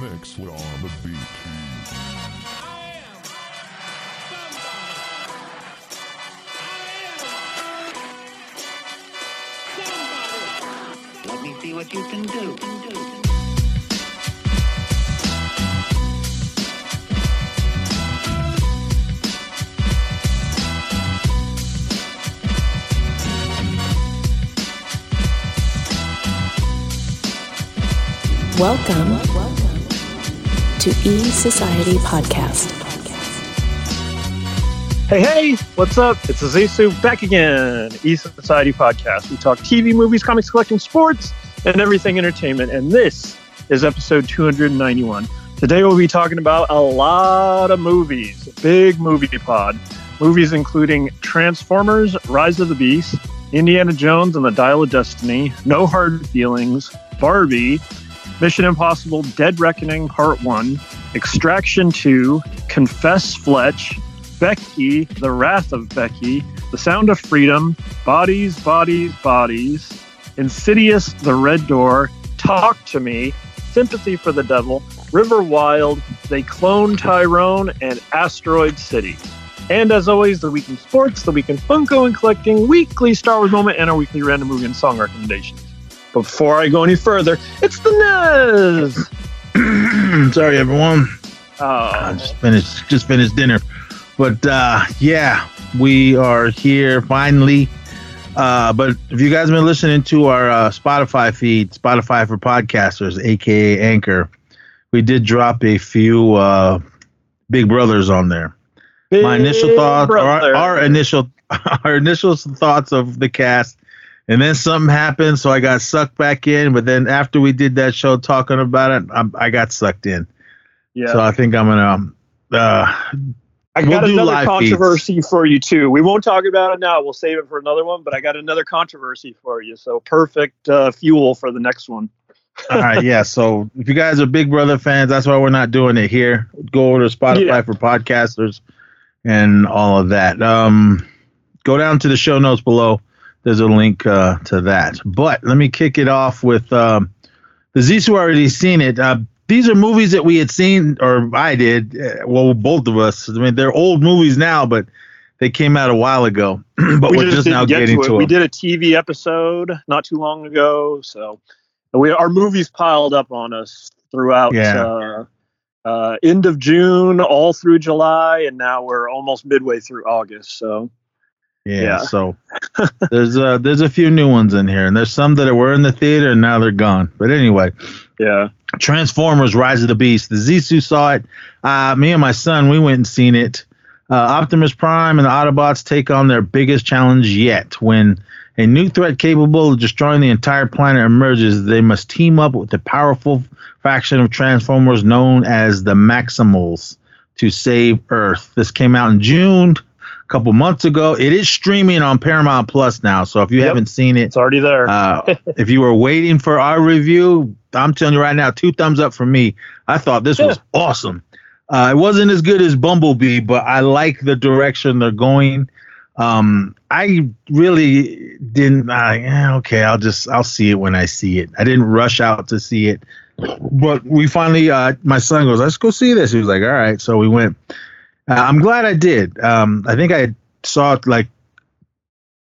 mix with on the beat. Let me see what you can do. Welcome to E Society Podcast. Hey, hey, what's up? It's Azizu back again. E Society Podcast. We talk TV, movies, comics, collecting, sports, and everything entertainment. And this is episode 291. Today we'll be talking about a lot of movies. Big movie pod. Movies including Transformers, Rise of the Beast, Indiana Jones and the Dial of Destiny, No Hard Feelings, Barbie, Mission Impossible Dead Reckoning Part 1, Extraction 2, Confess Fletch, Becky, The Wrath of Becky, The Sound of Freedom, Bodies, Bodies, Bodies, Insidious, The Red Door, Talk to Me, Sympathy for the Devil, River Wild, They Clone Tyrone, and Asteroid City. And as always, the week in sports, the week in Funko and collecting, weekly Star Wars moment, and our weekly random movie and song recommendations. Before I go any further, it's the Nez. Sorry, everyone. I Oh, just finished just finished dinner, but uh, yeah, we are here finally. Uh, but if you guys have been listening to our uh, Spotify feed, Spotify for podcasters, aka Anchor, we did drop a few uh, Big Brothers on there. My initial thoughts, our, our initial, our initial thoughts of the cast, and then something happened, so I got sucked back in. But then after we did that show talking about it, I, I got sucked in. yeah. So I think I'm gonna. Um, uh, I we'll got another controversy for you too. We won't talk about it now. We'll save it for another one. But I got another controversy for you. So perfect uh, fuel for the next one. all right, yeah. So if you guys are Big Brother fans, that's why we're not doing it here. Go over to Spotify Yeah. for podcasters and all of that. Um, go down to the show notes below. There's a link uh, to that. But let me kick it off with um, the Zissou already seen it. Uh, these are movies that we had seen, or I did. Uh, well, both of us. I mean, they're old movies now, but they came out a while ago. but we are just, didn't now get getting to to, it. We did a TV episode not too long ago. So we our movies piled up on us throughout. Yeah. Uh, uh, end of June, all through July, and now we're almost midway through August. So Yeah, Yeah. so there's uh there's a few new ones in here, and there's some that were in the theater and now they're gone. But anyway, yeah, Transformers: Rise of the Beast. The Zissou saw it. Uh, me and my son, we went and seen it. Uh, Optimus Prime and the Autobots take on their biggest challenge yet. When a new threat capable of destroying the entire planet emerges, they must team up with the powerful faction of Transformers known as the Maximals to save Earth. This came out in June, couple months ago. It is streaming on Paramount Plus now, so if you Yep. haven't seen it, it's already there. uh, if you were waiting for our review, I'm telling you right now, two thumbs up for me. I thought this was awesome. Uh, it wasn't as good as Bumblebee, but I like the direction they're going. Um, I really didn't. Uh, yeah, okay, I'll just I'll see it when I see it. I didn't rush out to see it, but we finally. Uh, my son goes, "Let's go see this." He was like, "All right," so we went. Uh, I'm glad I did. Um, I think I saw it like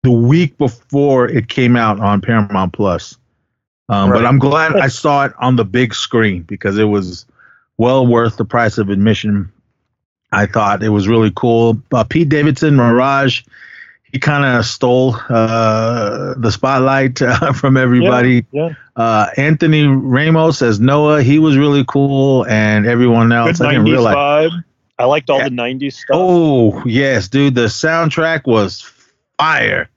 the week before it came out on Paramount Plus. Um, Right. But I'm glad I saw it on the big screen because it was well worth the price of admission. I thought it was really cool. Uh, Pete Davidson, Mirage, he kind of stole uh, the spotlight uh, from everybody. yeah. Uh, Anthony Ramos as Noah, he was really cool, and everyone Good else. I didn't 90s realize. vibe. I liked all Yeah. the 90s stuff. Oh yes, dude, the soundtrack was fire.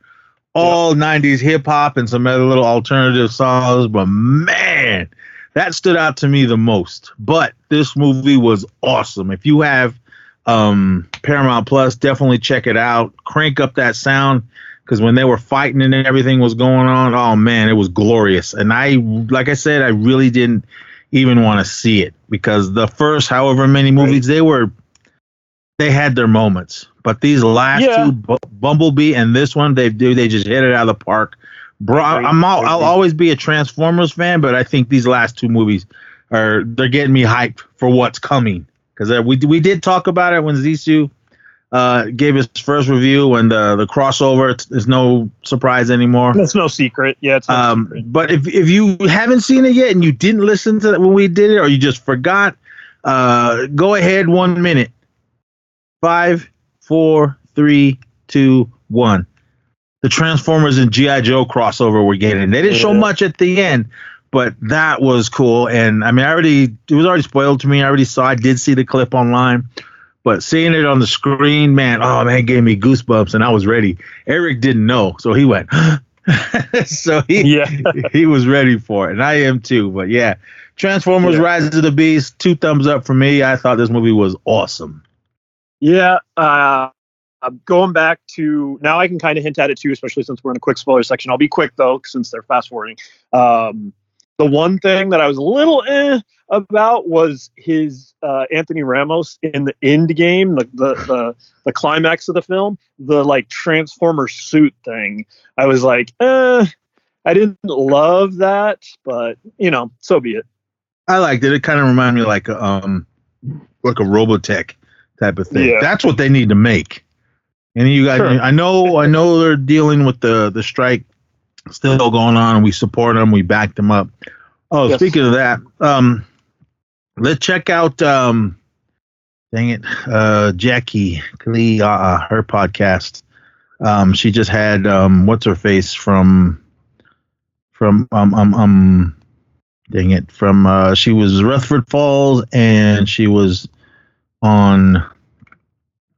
All '90s hip hop and some other little alternative songs, but man, that stood out to me the most. But this movie was awesome. If you have um, Paramount Plus, definitely check it out. Crank up that sound because when they were fighting and everything was going on, oh man, it was glorious. And I, like I said, I really didn't even want to see it because the first however many movies they were they had their moments, but these last Yeah. two, Bu- Bumblebee and this one, they do they just hit it out of the park. Bro. I'm all, I'll always be a Transformers fan, but I think these last two movies are they're getting me hyped for what's coming because uh, we we did talk about it when Zissou uh, gave his first review and the the crossover is no surprise anymore. It's no secret. Yeah, it's no Um, secret. but if if you haven't seen it yet and you didn't listen to it when we did it or you just forgot, uh, go ahead one minute. Five, four, three, two, one. The Transformers and GI Joe crossover we're getting. They didn't show much at the end, but that was cool. And I mean, I already it was already spoiled to me. I already saw. I did see the clip online. But seeing it on the screen, man, oh man, it gave me goosebumps, and I was ready. Eric didn't know, so he went. so he Yeah. he was ready for it, and I am too. But yeah, Transformers: Yeah. Rise of the Beast, two thumbs up for me. I thought this movie was awesome. Yeah, uh, I'm going back to now. I can kind of hint at it too, especially since we're in a quick spoiler section. I'll be quick though, since they're fast forwarding. Um, the one thing that I was a little eh about was his uh, Anthony Ramos in the end game, the, the the the climax of the film, the like Transformer suit thing. I was like, eh, I didn't love that, but you know, so be it. I liked it. It kind of reminded me like um like a Robotech type of thing. Yeah. That's what they need to make. And you guys, Sure. I know, I know they're dealing with the the strike still going on. We support them. We back them up. Oh, Yes. speaking of that, um, let's check out. Um, dang it, uh, Jackie Lee, uh, her podcast. Um, she just had um, what's her face from from um um um dang it from uh she was Rutherford Falls and she was on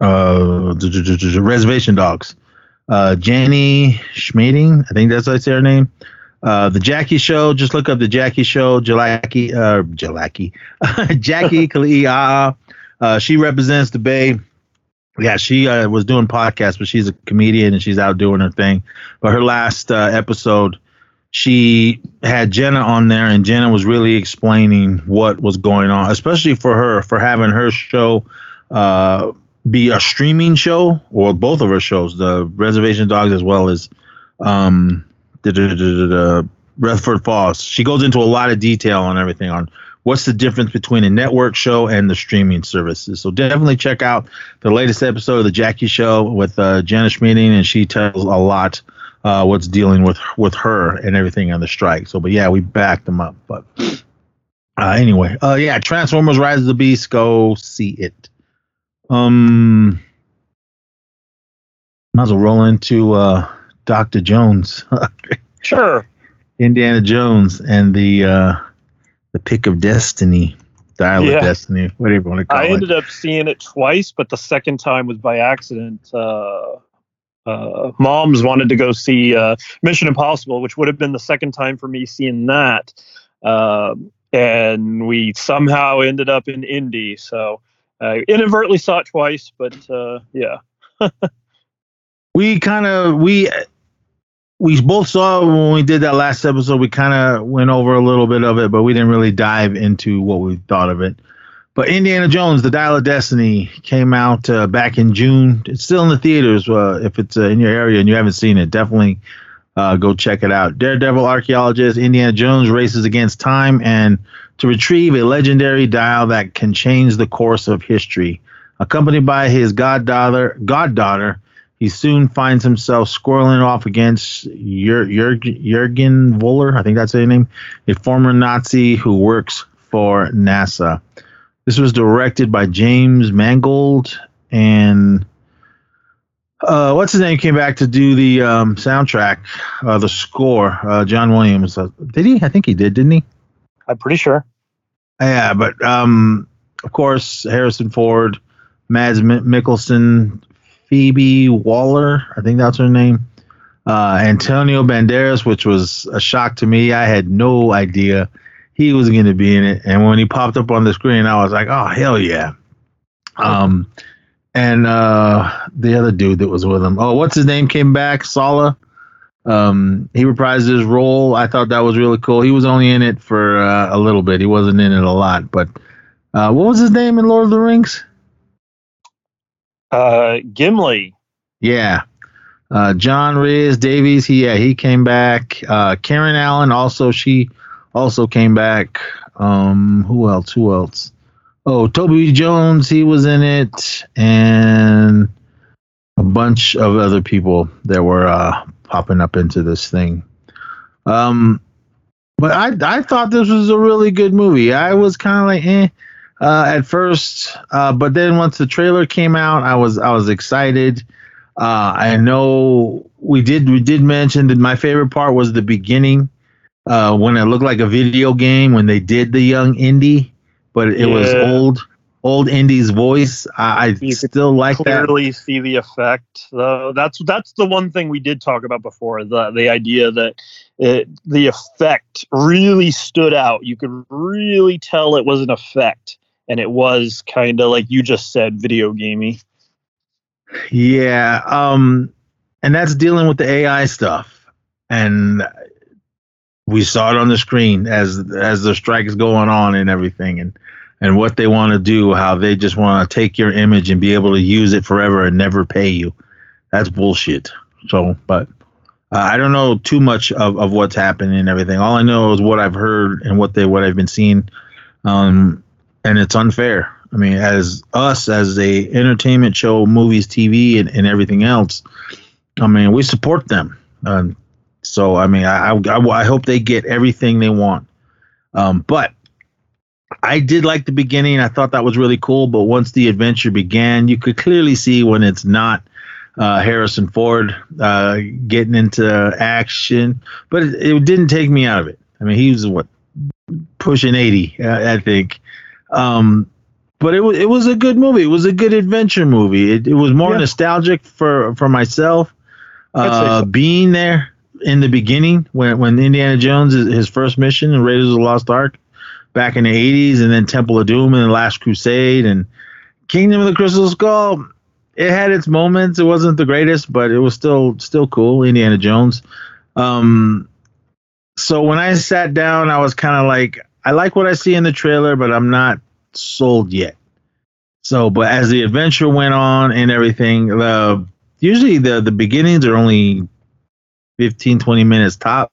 uh Reservation Dogs. Uh Jenny Schmieding, I think that's how I say her name. Uh the Jackie Show, just look up the Jackie Show, Jalaki uh Jalaki. Jackie Kali'a. Uh she represents the Bay. Yeah, she uh, was doing podcasts, but she's a comedian and she's out doing her thing. But her last uh, episode, she had Jenna on there, and Jenna was really explaining what was going on, especially for her for having her show uh, be a streaming show, or both of her shows, the Reservation Dogs as well as um, the, Rutherford Falls. She goes into a lot of detail on everything on what's the difference between a network show and the streaming services. So definitely check out the latest episode of the Jackie Show with uh, Jenna Schmieding, and she tells a lot uh, what's dealing with with her and everything on the strike. So, but yeah, we backed them up. But uh, anyway, uh, yeah, Transformers: Rise of the Beast. Go see it. Um, might as well roll into uh, Doctor Jones, Sure. Indiana Jones, and the uh, the Pick of Destiny, Dial Yeah. of Destiny, whatever you want to call I it. I ended up seeing it twice, but the second time was by accident. Uh, uh, Moms wanted to go see uh, Mission Impossible, which would have been the second time for me seeing that. Um and we somehow ended up in Indy. So I inadvertently saw it twice, but uh, yeah. we kind of we we both saw when we did that last episode we kind of went over a little bit of it but we didn't really dive into what we thought of it but indiana jones the dial of destiny came out uh, back in june. It's still in the theaters uh, if it's uh, in your area and you haven't seen it definitely uh, go check it out. Daredevil archaeologist indiana jones races against time and to retrieve a legendary dial that can change the course of history. Accompanied by his goddaughter goddaughter he soon finds himself squirreling off against Jur- Jur- Jurgen Voller, I think that's his name, a former Nazi who works for NASA. This was directed by James Mangold, and uh, what's his name came back to do the um, soundtrack, uh, the score. Uh, John Williams, uh, did he? I think he did, didn't he? I'm pretty sure. Yeah, but um, of course Harrison Ford, Mads Mikkelsen, Phoebe Waller, I think that's her name. Uh, Antonio Banderas, which was a shock to me. I had no idea he was going to be in it, and when he popped up on the screen, I was like, "Oh hell yeah!" Um, and uh, the other dude that was with him, oh, what's his name? Came back, Sallah. Um, he reprised his role. I thought that was really cool. He was only in it for uh, a little bit. He wasn't in it a lot, but uh, what was his name in Lord of the Rings? Uh, Gimli. Yeah. Uh, John Rhys Davies, he yeah, he came back. Uh, Karen Allen also she also came back. Um, who else? Who else? Oh, Toby Jones, he was in it, and a bunch of other people that were uh, popping up into this thing. Um, but I I thought this was a really good movie. I was kind of like eh uh, at first, uh, but then once the trailer came out, I was I was excited. Uh, I know we did we did mention that my favorite part was the beginning uh, when it looked like a video game when they did the young indie, but it was old old indie's voice. I, I You still like that. clearly see the effect though. That's that's the one thing we did talk about before the the idea that it, the effect really stood out. You could really tell it was an effect and it was kind of like you just said video gamey. Yeah, um, and that's dealing with the AI stuff, and we saw it on the screen as as the strike is going on and everything, and and what they want to do, how they just want to take your image and be able to use it forever and never pay you. That's bullshit. So, but uh, I don't know too much of, of what's happening and everything. All I know is what I've heard and what they what I've been seeing, um, and it's unfair. I mean, as us as a entertainment show, movies, TV, and, and everything else, I mean, we support them. Um, so I mean, I, I I hope they get everything they want. Um, but I did like the beginning. I thought that was really cool. But once the adventure began, you could clearly see when it's not uh, Harrison Ford uh, getting into action. But it, it didn't take me out of it. I mean, he was what pushing eighty, uh, I think. Um, but it was it was a good movie. It was a good adventure movie. It, it was more Yeah. nostalgic for for myself. Uh, so. being there in the beginning when when Indiana Jones is his first mission in Raiders of the Lost Ark back in the eighties, and then Temple of Doom and the Last Crusade and Kingdom of the Crystal Skull. It had its moments. It wasn't the greatest, but it was still still cool. Indiana Jones. Um, so when I sat down, I was kind of like, I like what I see in the trailer, but I'm not sold yet. So, but as the adventure went on and everything, the usually the the beginnings are only 15 20 minutes tops.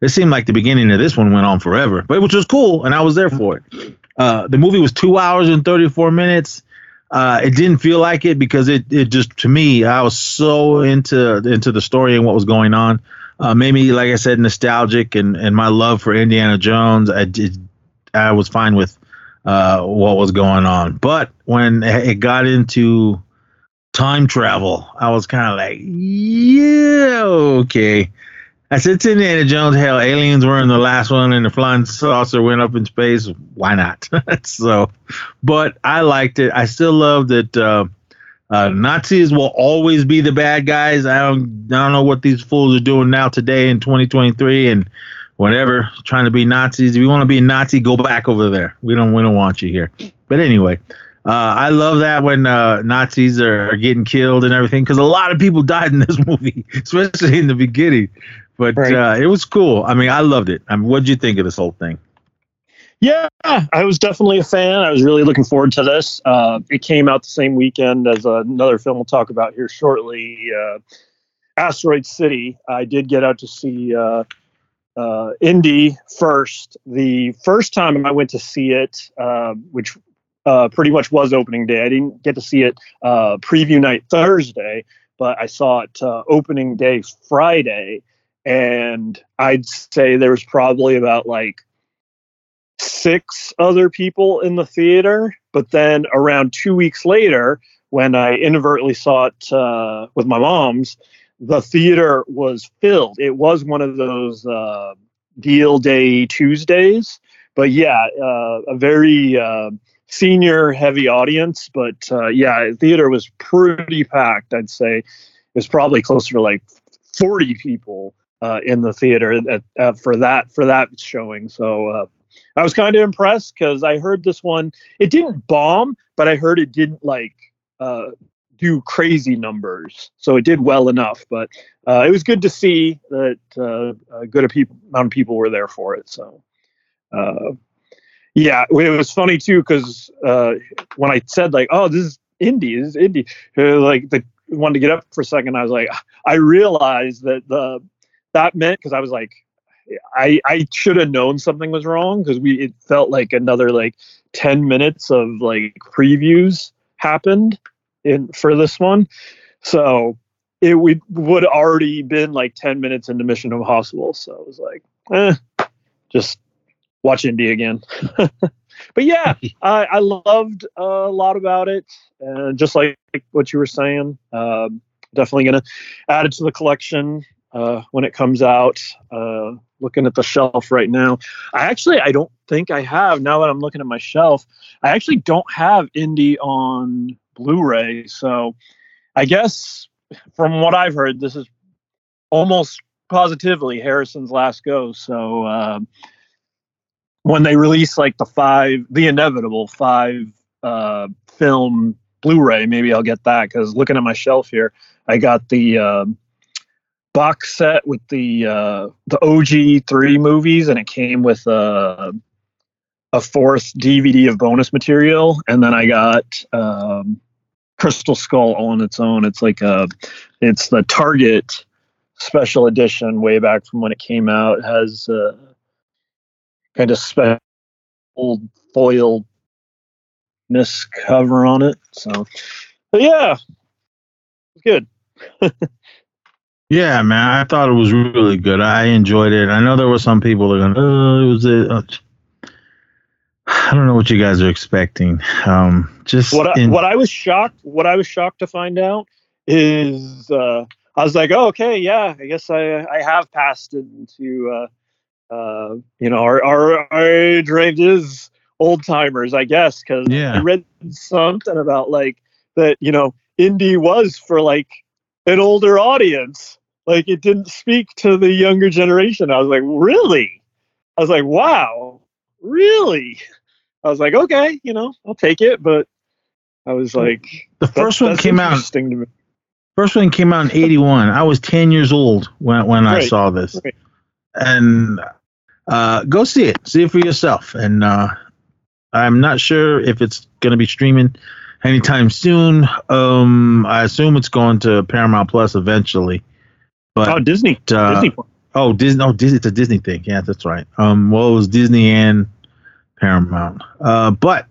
It seemed like the beginning of this one went on forever, but which was cool, and I was there for it. Uh, the movie was two hours and 34 minutes. Uh, it didn't feel like it because it, it just to me I was so into into the story and what was going on. Uh, maybe like I said, nostalgic and, and my love for Indiana Jones. I did I was fine with uh, what was going on, but when it got into time travel, I was kind of like, yeah, okay. I said to Indiana Jones, hell, aliens were in the last one, and the flying saucer went up in space. Why not? so, but I liked it. I still love that uh, uh, Nazis will always be the bad guys. I don't, I don't know what these fools are doing now today in 2023 and whatever, trying to be Nazis. If you want to be a Nazi, go back over there. We don't, we don't want you here. But anyway, uh, I love that when uh, Nazis are, are getting killed and everything because a lot of people died in this movie, especially in the beginning. But Right. uh, it was cool. I mean, I loved it. I mean, what'd you think of this whole thing? Yeah, I was definitely a fan. I was really looking forward to this. Uh, it came out the same weekend as another film we'll talk about here shortly, uh, Asteroid City. I did get out to see uh, uh, Indy first. The first time I went to see it, uh, which uh, pretty much was opening day. I didn't get to see it uh, preview night Thursday, but I saw it uh, opening day Friday. And I'd say there was probably about like six other people in the theater. But then around two weeks later, when I inadvertently saw it uh, with my mom's, the theater was filled. It was one of those uh, deal day Tuesdays. But yeah, uh, a very uh, senior heavy audience. But uh, yeah, theater was pretty packed. I'd say it was probably closer to like 40 people uh, in the theater at, for that for that showing. So uh, I was kind of impressed because I heard this one. It didn't bomb, but I heard it didn't like uh, do crazy numbers. So it did well enough. But uh, it was good to see that uh, a good amount of people were there for it. So. Yeah, it was funny too because uh, when I said like, "Oh, this is indie, this is indie," uh, like the wanted to get up for a second. I was like, I realized that the that meant because I was like, I I should have known something was wrong because we it felt like another like ten minutes of like previews happened in for this one, so it we would already been like ten minutes into Mission of Impossible. So I was like, eh, just watch indie again. but yeah, I, I loved uh, a lot about it, and just like what you were saying, um, definitely gonna add it to the collection uh, when it comes out. Uh, looking at the shelf right now, I actually I don't think I have. Now that I'm looking at my shelf, I actually don't have indie on Blu-ray. So I guess from what I've heard, this is almost positively Harrison's last go. So uh, when they release like the five, the inevitable five uh, film Blu-ray, maybe I'll get that because looking at my shelf here, I got the uh, box set with the uh, the OG three movies, and it came with a a fourth DVD of bonus material, and then I got um, Crystal Skull all on its own. It's like a, it's the Target special edition way back from when it came out. It has uh, kind of special foil miss cover on it. So, but yeah, it's good. Yeah, man, I thought it was really good. I enjoyed it. I know there were some people that are going, "Oh, it was it." Uh, I don't know what you guys are expecting. Um, just what I, in- what I was shocked what I was shocked to find out is uh, I was like, oh, okay, yeah, I guess I I have passed into uh, uh, you know our our, our age range is old timers, I guess, because Yeah. I read something about like that you know indie was for like an older audience, like it didn't speak to the younger generation. I was like, really? I was like, wow, really? I was like, okay, you know, I'll take it, but I was like, the first one came out. First one came out in '81. I was 10 years old when when I saw this, right. and uh, go see it. See it for yourself. And uh, I'm not sure if it's going to be streaming anytime soon. Um, I assume it's going to Paramount Plus eventually. But Oh, Disney, uh, Disney. Oh, Disney. Oh, Disney. It's a Disney thing. Yeah, that's right. Um, well, it was Disney and Paramount. Uh, but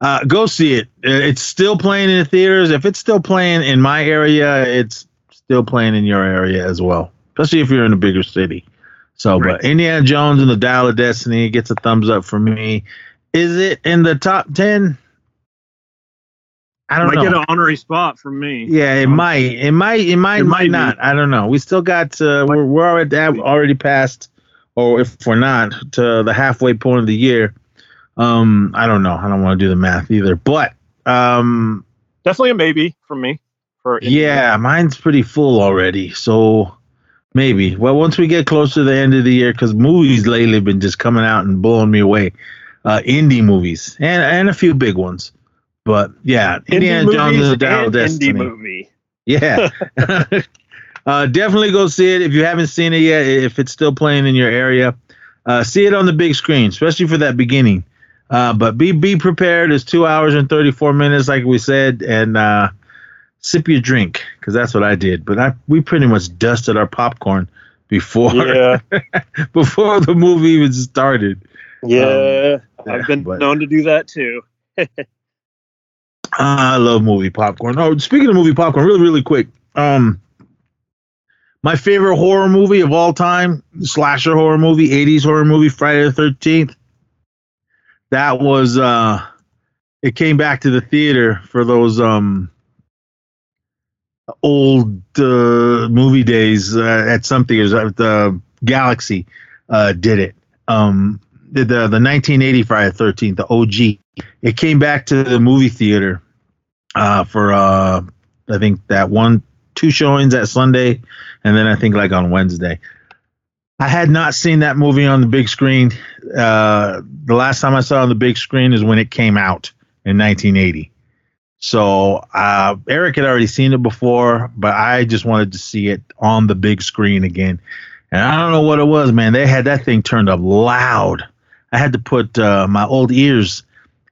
uh, go see it. Uh, It's still playing in the theaters. If it's still playing in my area, it's still playing in your area as well, especially if you're in a bigger city. So, Right. but Indiana Jones and the Dial of Destiny gets a thumbs up for me. Is it in the top ten? I don't Might know. get an honorary spot from me. Yeah, it Um, might. It might. It might. it might might be. not. I don't know. We still got. Uh, we're we're already already past, or if we're not, to the halfway point of the year. Um, I don't know. I don't want to do the math either. But um, Definitely a maybe from me. For yeah, mine's pretty full already. So maybe. Well, once we get closer to the end of the year, because movies lately have been just coming out and blowing me away. Uh, indie movies and and a few big ones. But yeah, Indie Indiana Jones and the Dial Destiny. indie movie. Yeah. uh, definitely go see it if you haven't seen it yet. If it's still playing in your area, uh, see it on the big screen, especially for that beginning. Uh, but be be prepared. It's two hours and thirty four minutes, like we said, and uh, sip your drink because that's what I did. But I we pretty much dusted our popcorn before Yeah, before the movie even started. yeah. yeah, I've been but- known to do that too. I love movie popcorn. Oh, speaking of movie popcorn, really, really quick. Um, my favorite horror movie of all time, slasher horror movie, 80s horror movie, Friday the 13th. That was uh it came back to the theater for those um old uh, movie days uh, at some theaters. Uh, the Galaxy uh did it. Um the the, the 1980 Friday the 13th, the OG. It came back to the movie theater uh for uh I think that one two showings at Sunday and then I think like on Wednesday. I had not seen that movie on the big screen. The last time I saw it on the big screen is when it came out in 1980. So uh, Eric had already seen it before, but I just wanted to see it on the big screen again. And I don't know what it was, man. They had that thing turned up loud. I had to put uh, my old ears.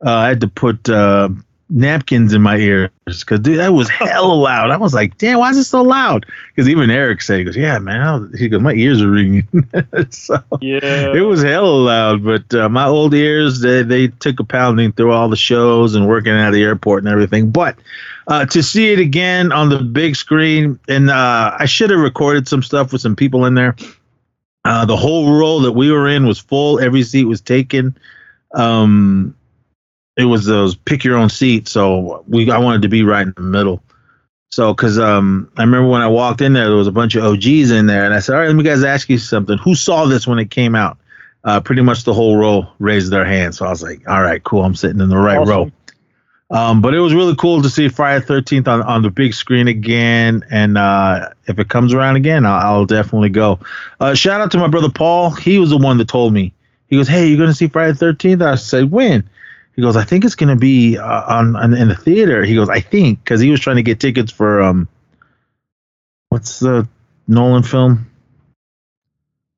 Uh, I had to put uh, napkins in my ears because dude, that was hella loud. I was like, damn, why is it so loud? Because even Eric said, he goes, yeah, man. He goes, my ears are ringing. so Yeah. it was hella loud. But uh, my old ears, they, they took a pounding through all the shows and working at the airport and everything. But uh, to see it again on the big screen, and uh, I should have recorded some stuff with some people in there. Uh, the whole row that we were in was full. Every seat was taken. Um, it was those pick your own seat. So we I wanted to be right in the middle. So because um, I remember when I walked in there, there was a bunch of OGs in there, and I said, "All right, let me guys ask you something. Who saw this when it came out?" Uh, pretty much the whole row raised their hand. So I was like, "All right, cool. I'm sitting in the right row." Um, but it was really cool to see Friday Thirteenth on, on the big screen again, and uh, if it comes around again, I'll, I'll definitely go. Uh, shout out to my brother Paul. He was the one that told me. He goes, "Hey, you're gonna see Friday Thirteenth? I said, "When?" He goes, "I think it's gonna be uh, on, on in the theater." He goes, "I think," because he was trying to get tickets for um, what's the Nolan film?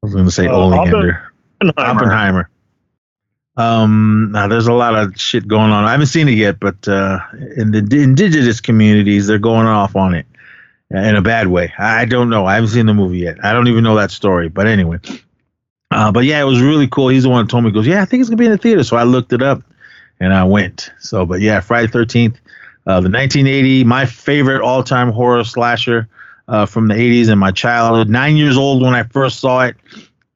I was gonna say Uh, Oleander. Oppenheimer. Oppenheimer. Um, now there's a lot of shit going on. I haven't seen it yet, but uh, in the d- indigenous communities, they're going off on it in a bad way. I don't know. I haven't seen the movie yet. I don't even know that story. But anyway, uh, but yeah, it was really cool. He's the one who told me. He goes, yeah, I think it's gonna be in the theater. So I looked it up, and I went. So, but yeah, Friday Thirteenth, uh, the 1980, my favorite all-time horror slasher uh, from the 80s in my childhood. Nine years old when I first saw it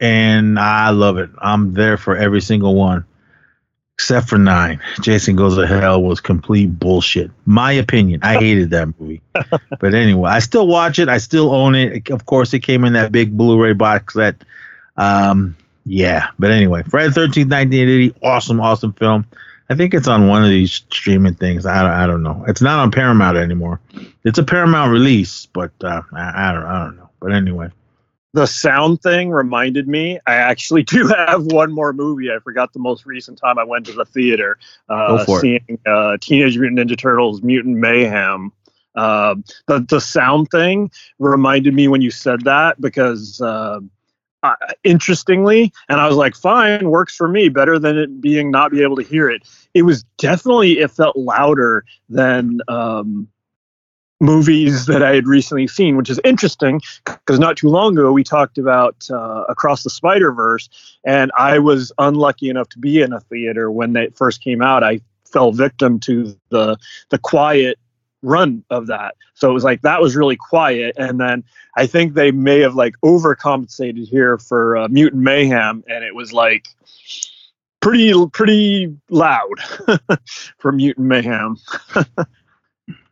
and I love it. I'm there for every single one, except for nine. Jason Goes to Hell was complete bullshit. My opinion. I hated that movie, but anyway, I still watch it. I still own it. Of course, it came in that big Blu-ray box set. Um, yeah, but anyway, Friday Thirteenth, 1980, awesome, awesome film. I think it's on one of these streaming things. I don't, I don't know. It's not on Paramount anymore. It's a Paramount release, but uh, I, I don't, I don't know. But anyway. the sound thing reminded me. I actually do have one more movie. I forgot the most recent time I went to the theater, uh, Go for it. seeing uh, Teenage Mutant Ninja Turtles: Mutant Mayhem. Uh, the the sound thing reminded me when you said that because uh, interestingly, and I was like, fine, works for me. Better than it being not be able to hear it. It was definitely it felt louder than. Um, movies that I had recently seen, which is interesting because not too long ago we talked about uh, Across the Spider Verse, and I was unlucky enough to be in a theater when they first came out. I fell victim to the the quiet run of that, so it was like that was really quiet, and then I think they may have like overcompensated here for uh, Mutant Mayhem, and it was like pretty pretty loud for Mutant Mayhem.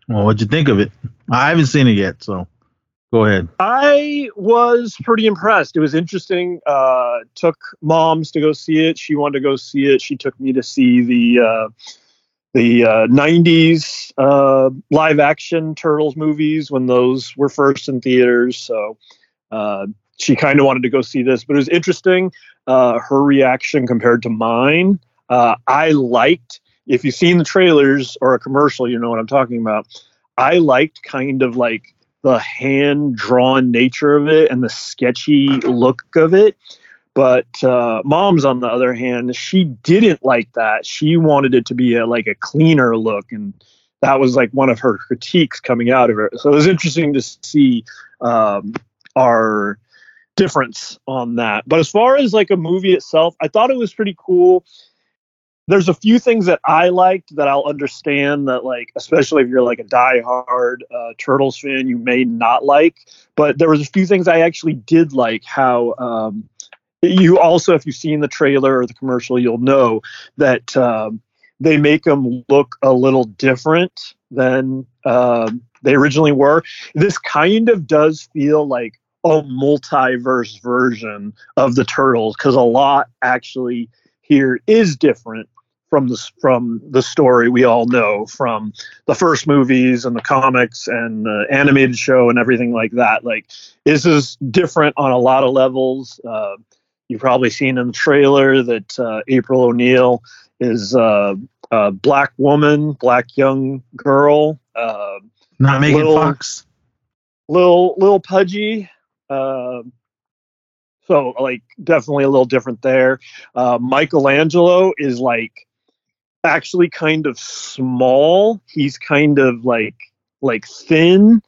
Well, what'd you think of it? I haven't seen it yet, so go ahead. I was pretty impressed. It was interesting. Uh, took moms to go see it. She wanted to go see it. She took me to see the uh, the uh, '90s uh, live action Turtles movies when those were first in theaters. So uh, she kind of wanted to go see this, but it was interesting. Uh, her reaction compared to mine. Uh, I liked. If you've seen the trailers or a commercial, you know what I'm talking about. I liked kind of like the hand drawn nature of it and the sketchy look of it. But uh, mom's, on the other hand, she didn't like that. She wanted it to be a, like a cleaner look, and that was like one of her critiques coming out of it. So it was interesting to see um, our difference on that. But as far as like a movie itself, I thought it was pretty cool there's a few things that I liked that I'll understand that like especially if you're like a diehard uh, Turtles fan you may not like but there was a few things I actually did like how um, you also if you've seen the trailer or the commercial you'll know that um, they make them look a little different than um, they originally were this kind of does feel like a multiverse version of the turtles because a lot actually here is different from the from the story we all know from the first movies and the comics and the animated show and everything like that. Like this is different on a lot of levels. Uh, you've probably seen in the trailer that uh, April O'Neil is uh, a black woman, black young girl, uh, Not Megan Little- Fox. little little pudgy. Uh, so like definitely a little different there. Uh, Michelangelo is like actually kind of small. He's kind of like like thin,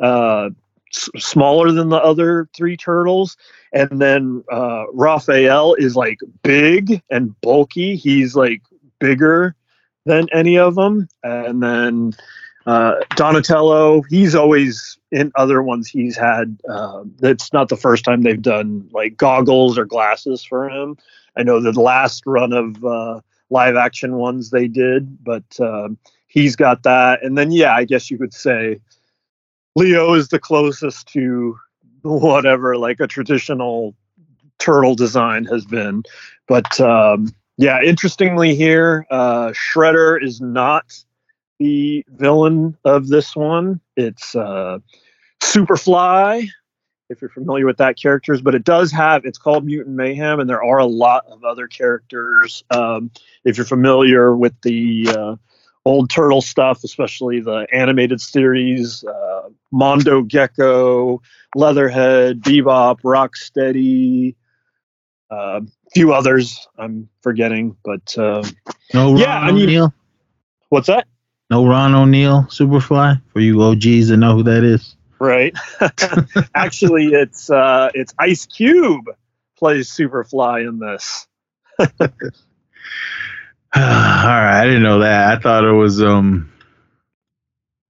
uh, smaller than the other three turtles. And then uh, Raphael is like big and bulky. He's like bigger than any of them. And then uh, Donatello, he's always in other ones he's had. Uh, that's not the first time they've done like goggles or glasses for him. I know the last run of uh, live action ones they did, but um, he's got that. And then, yeah, I guess you could say Leo is the closest to whatever like a traditional turtle design has been. But um, yeah, interestingly, here, uh, Shredder is not the villain of this one. It's uh, Superfly, if you're familiar with that characters, but it does have it's called Mutant Mayhem, and there are a lot of other characters. Um, if you're familiar with the uh, old turtle stuff, especially the animated series, uh, Mondo Gecko, Leatherhead, Bebop, Rocksteady, a uh, few others I'm forgetting, but uh, No Ron Yeah, I mean- O'Neal. what's that? No Ron O'Neal, Superfly, for you OGs that know who that is. Right. Actually, it's uh, it's Ice Cube plays Superfly in this. All right, I didn't know that. I thought it was um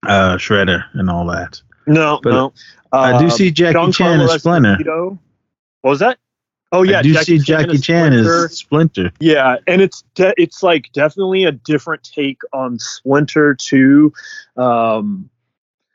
uh Shredder and all that. No, But no. I do see Jackie Giancarlo Chan as Splinter. Esposito. What was that? Oh yeah, I do see Jackie Chan Splinter. as Splinter. Yeah, and it's de- it's like definitely a different take on Splinter too. Um,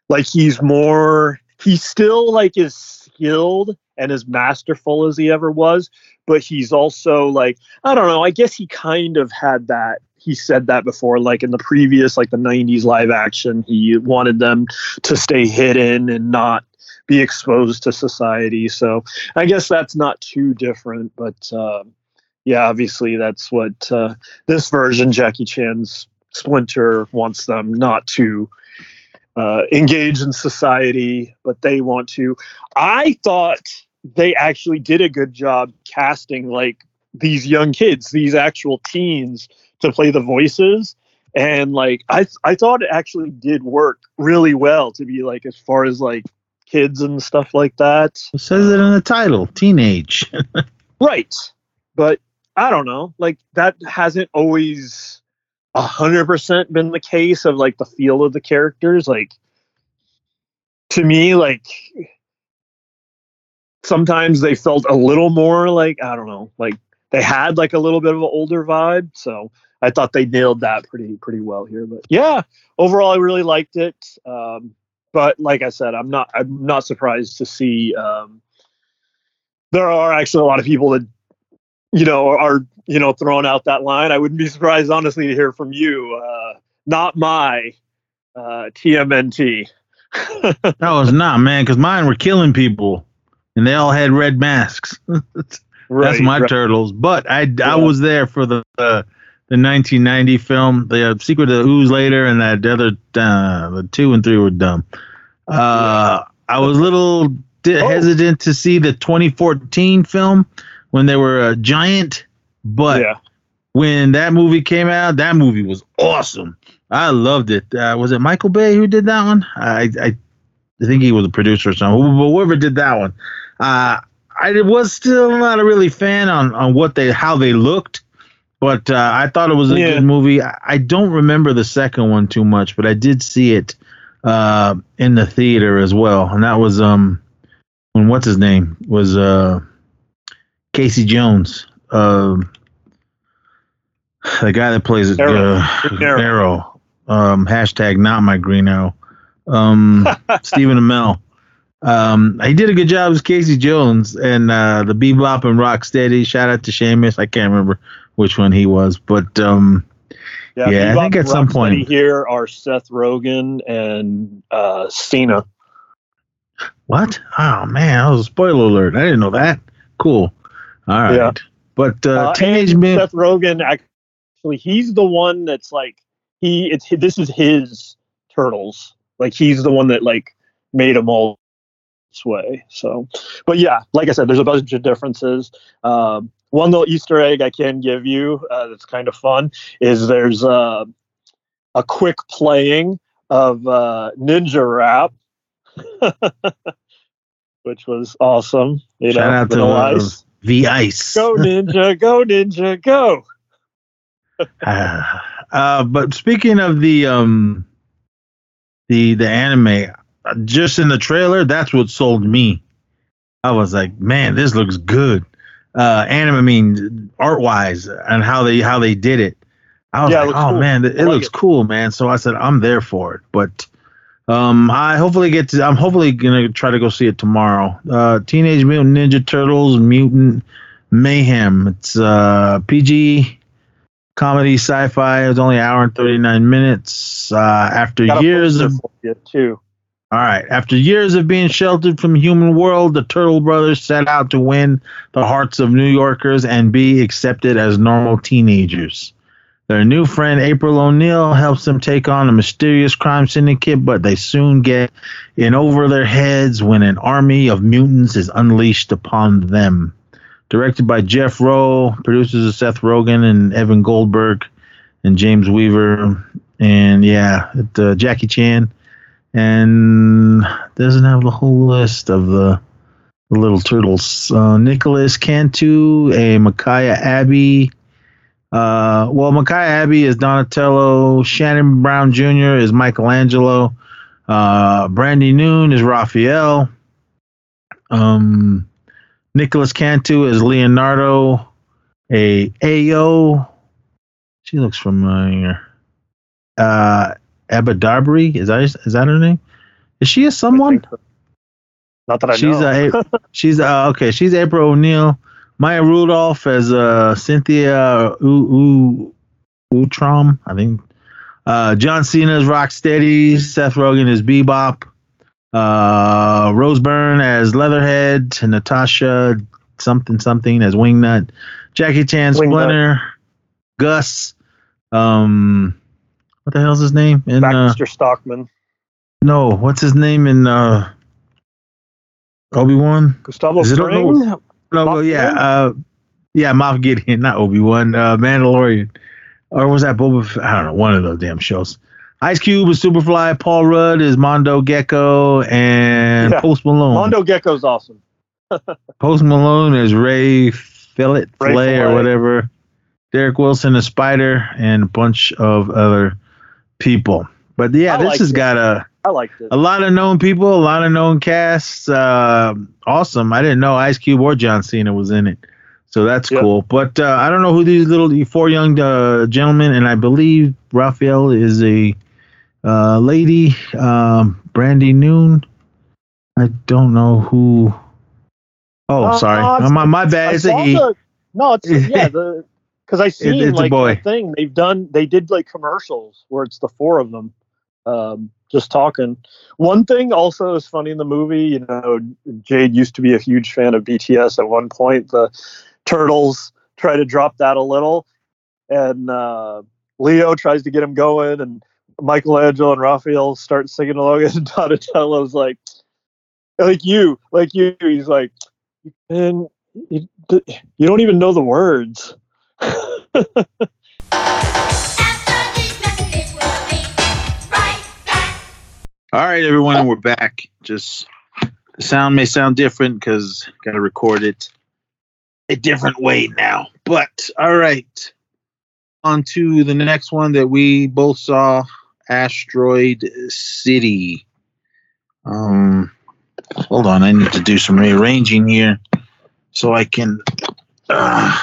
like he's more, he still like is skilled and as masterful as he ever was, but he's also like I don't know. I guess he kind of had that. He said that before, like in the previous, like the '90s live action. He wanted them to stay hidden and not be exposed to society. So I guess that's not too different, but. Um, yeah, obviously that's what uh, this version, Jackie Chan's Splinter, wants them not to uh, engage in society, but they want to. I thought they actually did a good job casting like these young kids, these actual teens, to play the voices. And like I, I thought it actually did work really well to be like as far as like kids and stuff like that. It says it in the title, teenage. Right. But I don't know. Like that hasn't always a hundred percent been the case of like the feel of the characters. Like to me, like sometimes they felt a little more like I don't know, like they had like a little bit of an older vibe. So I thought they nailed that pretty pretty well here. But yeah, overall I really liked it. Um, but like I said, I'm not I'm not surprised to see um, there are actually a lot of people that you know are you know throwing out that line. I wouldn't be surprised honestly to hear from you. Uh, not my uh, TMNT. that was not, man, because mine were killing people and they all had red masks. That's Right, my right. turtles. But I, Yeah. I was there for the uh, the 1990 film, the uh, Secret of the Ooze later, and that other uh, the two and three were dumb. Uh, I was a little di- Oh. hesitant to see the 2014 film when they were a giant, but yeah, when that movie came out, that movie was awesome. I loved it. Uh, was it Michael Bay who did that one? I, I, I think he was a producer or something. But whoever did that one, uh, I was still not a really fan on on what they how they looked, but uh, I thought it was a Yeah. good movie. I, I don't remember the second one too much, but I did see it uh, in the theater as well, and that was um when what's his name was uh Casey Jones. Um the guy that plays Arrow. uh, Arrow. Arrow. Um, hashtag not my green arrow. Um, Stephen Amell. Um, he did a good job as Casey Jones and uh, the Bebop and Rocksteady. Shout out to Sheamus. I can't remember which one he was, but um, Yeah, I Bebop think at some point- here are Seth Rogen and uh, Cena. what? Oh man, that was a spoiler alert. I didn't know that. Cool. All right. Yeah. But uh, Uh, Teenage Mutant. Seth Rogen actually he's the one that's like he it's this is his turtles. Like he's the one that like made them all way. So, but yeah, like I said, there's a bunch of differences. Um, one little Easter egg I can give you uh, that's kind of fun is there's uh, a quick playing of uh, Ninja Rap, which was awesome. You Shout know, out to Vanilla uh, Ice. V Ice. Go Ninja, go Ninja, go. uh, but speaking of the um the the anime, uh, just in the trailer, that's what sold me. I was like, man, this looks good. Uh, anime, I mean, art wise, and how they how they did it. I was Yeah, like, oh cool. man, it, like looks it. cool, man. So I said, I'm there for it. But um, I hopefully get to. I'm hopefully gonna try to go see it tomorrow. Uh, Teenage Mutant Ninja Turtles Mutant Mayhem. It's uh PG comedy sci-fi. It was only an hour and 39 minutes. Uh, after years of too. All right, after years of being sheltered from the human world, the Turtle Brothers set out to win the hearts of New Yorkers and be accepted as normal teenagers. Their new friend April O'Neil helps them take on a mysterious crime syndicate, but they soon get in over their heads when an army of mutants is unleashed upon them. Directed by Jeff Rowe, producers are Seth Rogen and Evan Goldberg and James Weaver, and yeah, it, uh, Jackie Chan and doesn't have the whole list of the, the little turtles. Uh, Nicholas Cantu, a Micaiah Abbey. Uh, well, Micaiah Abbey is Donatello. Shannon Brown Jr. is Michelangelo. Uh, Brandy Noon is Raphael. Um, Nicholas Cantu is Leonardo. A Ayo. She looks familiar. Uh, Ebba Darbury is that is that her name? Is she a someone? so. Not that I She's know. a she's uh, okay. She's April O'Neil. Maya Rudolph as uh, Cynthia U- U- Utrom, I think. Uh, John Cena's Rocksteady. Seth Rogen is Bebop. Uh, Rose Byrne as Leatherhead. Natasha something something as Wingnut. Jackie Chan Wingnut. Splinter. Gus. Um, what the hell's his name? In uh, Baxter Stockman, no, what's his name in uh, Obi Wan? Gustavo Is it Fring. No, well, yeah, uh, yeah, Moff Gideon, not Obi Wan, uh, Mandalorian, or was that Boba? F- I don't know, one of those damn shows. Ice Cube is Superfly. Paul Rudd is Mondo Gecko, and Yeah. Post Malone. Mondo Gecko's awesome. Post Malone is Ray Fillet, Ray Flay, or whatever. Derek Wilson is Spider, and a bunch of other people. But yeah, I this has it. got a I liked it. a lot of known people, a lot of known casts. Uh, awesome. I didn't know Ice Cube or John Cena was in it. So that's Yep. cool. But uh, I don't know who these little the four young uh, gentlemen, and I believe Raphael is a uh, lady. Um, Brandy Noon. I don't know who. Oh, Uh, sorry. my, my bad. It's a he. the- no, it's yeah, the because I seen it's a like the thing they've done. They did like commercials where it's the four of them, um, just talking. One thing also is funny in the movie. You know, Jade used to be a huge fan of BTS at one point. The Turtles try to drop that a little, and uh, Leo tries to get him going, and Michelangelo and Raphael start singing along, and Donatello's like, like you, like you. He's like, and you, you don't even know the words. All right, everyone, and we're back. Just the sound may sound different because got to record it a different way now. But all right, on to the next one that we both saw, Asteroid City. Um, hold on, I need to do some rearranging here so I can uh,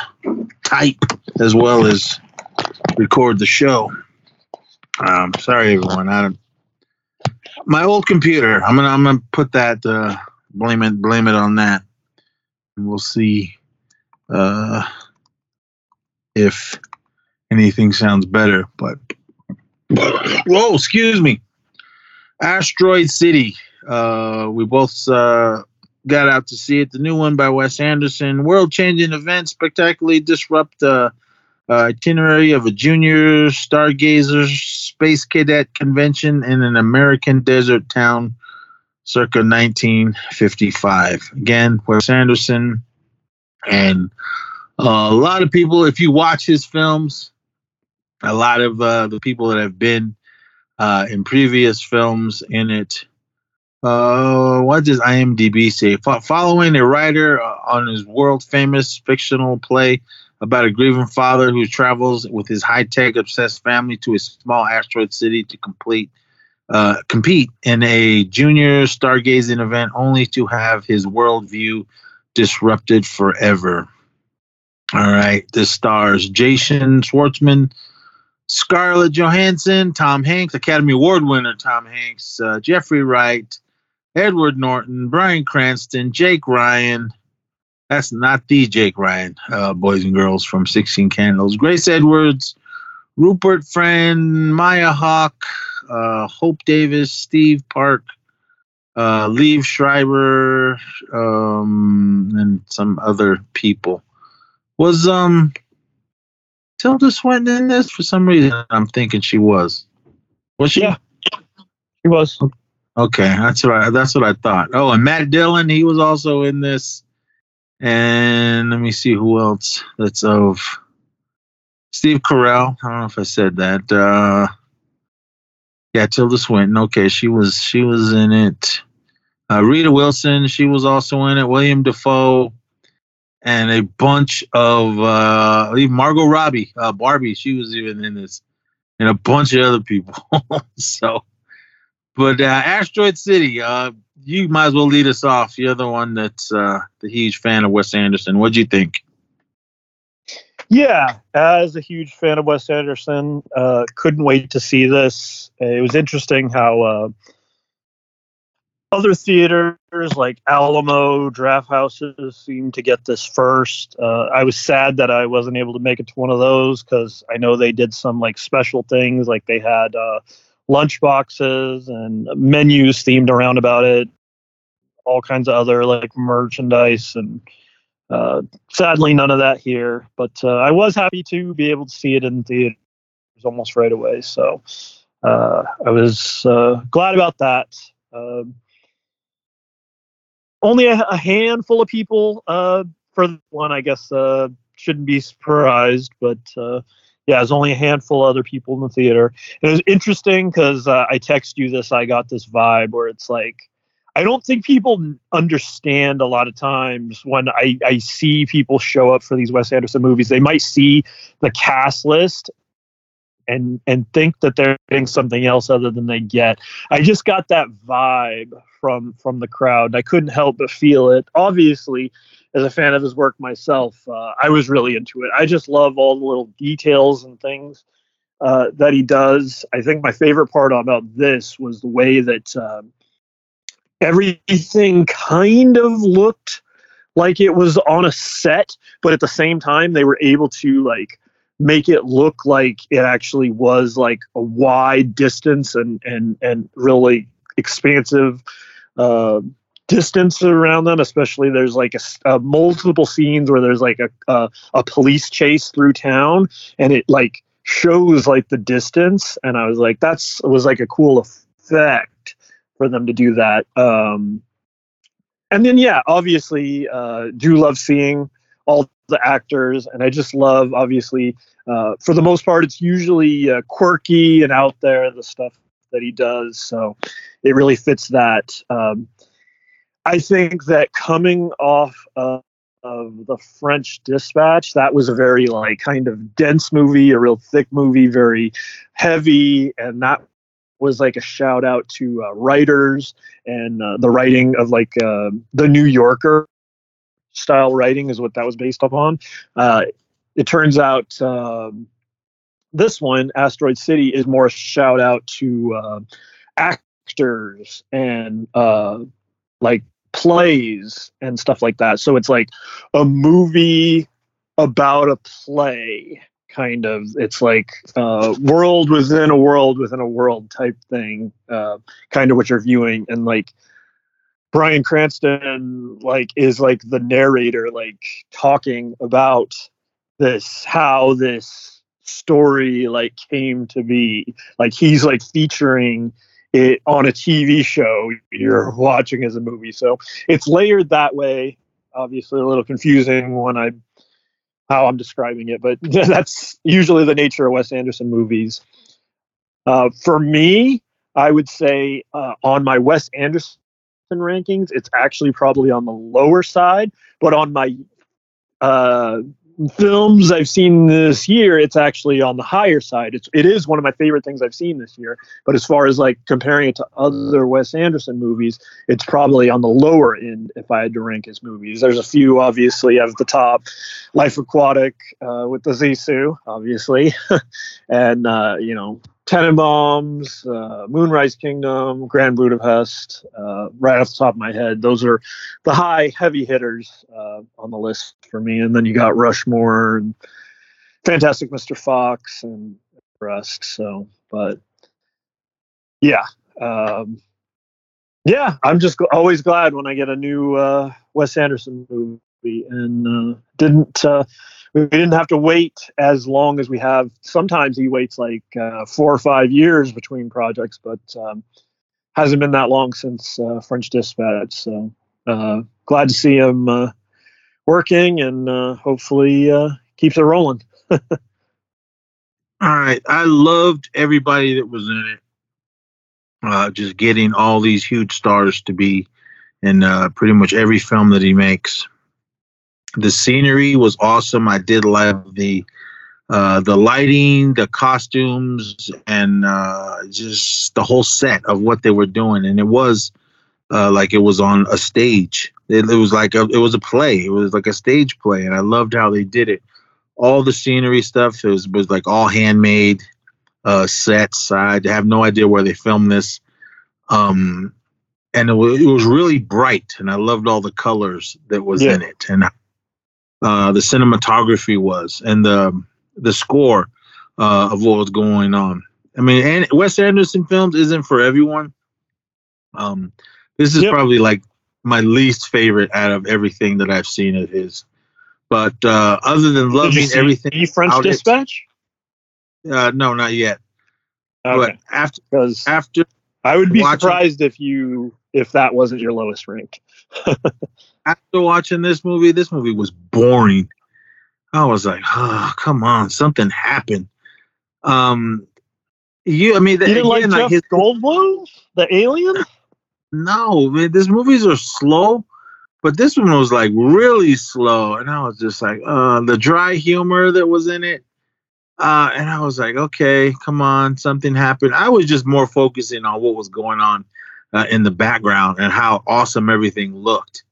type as well as record the show. Um, sorry, everyone. I don't my old computer. I'm gonna I'm gonna put that uh, blame it blame it on that, we'll see uh, if anything sounds better. But whoa, excuse me. Asteroid City. Uh, we both uh, got out to see it. The new one by Wes Anderson. World-changing event spectacularly disrupt the uh, itinerary of a junior stargazer space cadet convention in an American desert town circa 1955. Again, Wes Anderson and a lot of people, if you watch his films, a lot of uh, the people that have been uh, in previous films in it. Uh, what does IMDb say? Fo- following a writer uh, on his world famous fictional play about a grieving father who travels with his high tech obsessed family to a small asteroid city to complete uh, compete in a junior stargazing event, only to have his worldview disrupted forever. All right, this stars Jason Schwartzman, Scarlett Johansson, Tom Hanks, Academy Award winner Tom Hanks, uh, Jeffrey Wright, Edward Norton, Bryan Cranston, Jake Ryan. That's not the Jake Ryan, uh, boys and girls from 16 Candles. Grace Edwards, Rupert Friend, Maya Hawke, uh, Hope Davis, Steve Park, uh, Liev Schreiber, um, and some other people. Was um Tilda Swinton in this? For some reason, I'm thinking she was. Was she? Yeah. He was. Okay, that's I, that's what I thought. Oh, and Matt Dillon, he was also in this. And let me see who else that's of Steve Carell. I don't know if I said that. Uh, yeah, Tilda Swinton. Okay, she was she was in it. Uh, Rita Wilson, she was also in it. William Dafoe, and a bunch of uh, Margot Robbie, uh, Barbie. She was even in this, and a bunch of other people. so, but uh, Asteroid City, uh, you might as well lead us off. You're the one that's uh, the huge fan of Wes Anderson. What'd you think? Yeah, as a huge fan of Wes Anderson, uh, couldn't wait to see this. It was interesting how uh, other theaters like Alamo, Draft Houses seemed to get this first. Uh, I was sad that I wasn't able to make it to one of those because I know they did some like special things, like they had uh, lunch boxes and menus themed around about it, all kinds of other like merchandise and uh, sadly, none of that here, but uh, I was happy to be able to see it in theaters almost right away. So uh, I was uh, glad about that. Um only a, a handful of people uh, for one, I guess, uh, shouldn't be surprised, but yeah, there's only a handful of other people in the theater. It was interesting because uh, I text you this. I got this vibe where it's like I don't think people understand a lot of times when I, I see people show up for these Wes Anderson movies. They might see the cast list and and think that they're getting something else other than they get. I just got that vibe from from the crowd. I couldn't help but feel it. Obviously, as a fan of his work myself, uh, I was really into it. I just love all the little details and things uh, that he does. I think my favorite part about this was the way that. Um, everything kind of looked like it was on a set, but at the same time they were able to like make it look like it actually was like a wide distance and and and really expansive uh, distance around them. Especially there's like a, s- uh, multiple scenes where there's like a, a a police chase through town, and it like shows like the distance. And I was like, that's was like a cool effect for them to do that. Um, and then yeah, obviously, uh, do love seeing all the actors, and I just love obviously uh, for the most part, it's usually uh, quirky and out there the stuff that he does. So it really fits that. Um, I think that coming off of, of the French Dispatch, that was a very like kind of dense movie, a real thick movie, very heavy, and that was like a shout out to uh, writers and uh, the writing of like uh, the New Yorker style writing is what that was based upon. Uh, it turns out um, this one, Asteroid City, is more a shout out to uh, actors and uh, like plays and stuff like that. So it's like a movie about a play kind of. It's like uh world within a world within a world type thing uh kind of what you're viewing. And like Bryan Cranston like is like the narrator like talking about this how this story like came to be. Like he's like featuring it on a tv show you're watching as a movie. So it's layered that way. Obviously a little confusing when i how I'm describing it, but that's usually the nature of Wes Anderson movies. Uh, for me, I would say uh, on my Wes Anderson rankings, it's actually probably on the lower side, but on my uh, films I've seen this year, it's actually on the higher side. It's it is one of my favorite things I've seen this year. But as far as like comparing it to other Wes Anderson movies, it's probably on the lower end if I had to rank his movies. There's a few obviously at the top, Life Aquatic uh, with the Zissou, obviously, and uh, you know Tenenbaums, uh, Moonrise Kingdom, Grand Budapest. Uh, right off the top of my head, those are the high heavy hitters uh, on the list for me. And then you got Rushmore and Fantastic Mr. Fox and rest. So, but yeah, um, yeah, I'm just always glad when I get a new uh, Wes Anderson movie, and uh, didn't uh, we didn't have to wait as long as we have. Sometimes he waits like uh, four or five years between projects, but um, hasn't been that long since uh, French Dispatch. So uh, glad to see him uh, working, and uh, hopefully uh, keeps it rolling. All right. I loved everybody that was in it. Uh, just getting all these huge stars to be in uh, pretty much every film that he makes. The scenery was awesome. I did love the uh, the lighting, the costumes, and uh, just the whole set of what they were doing. And it was uh, like it was on a stage. It, it was like a, it was a play. It was like a stage play, and I loved how they did it all the scenery stuff it was, was like all handmade uh sets i have no idea where they filmed this um and it was, it was really bright and i loved all the colors that was Yeah. in it and uh the cinematography was and the the score uh of what was going on i mean and wes anderson films isn't for everyone um this is Yep. probably like my least favorite out of everything that i've seen of his but uh other than loving everything French out Dispatch? uh, no, not yet. Okay, But after after I would be watching- surprised if you if that wasn't your lowest rank. after watching this movie, this movie was boring. I was like, oh, come on, something happened. Um, you, I mean, the, You didn't like again, Jeff his, Goldblum, the alien? no, man, these movies are slow, but this one was like really slow, and I was just like, uh, the dry humor that was in it. Uh, and I was like, okay, come on, something happened. I was just more focusing on what was going on uh, in the background and how awesome everything looked.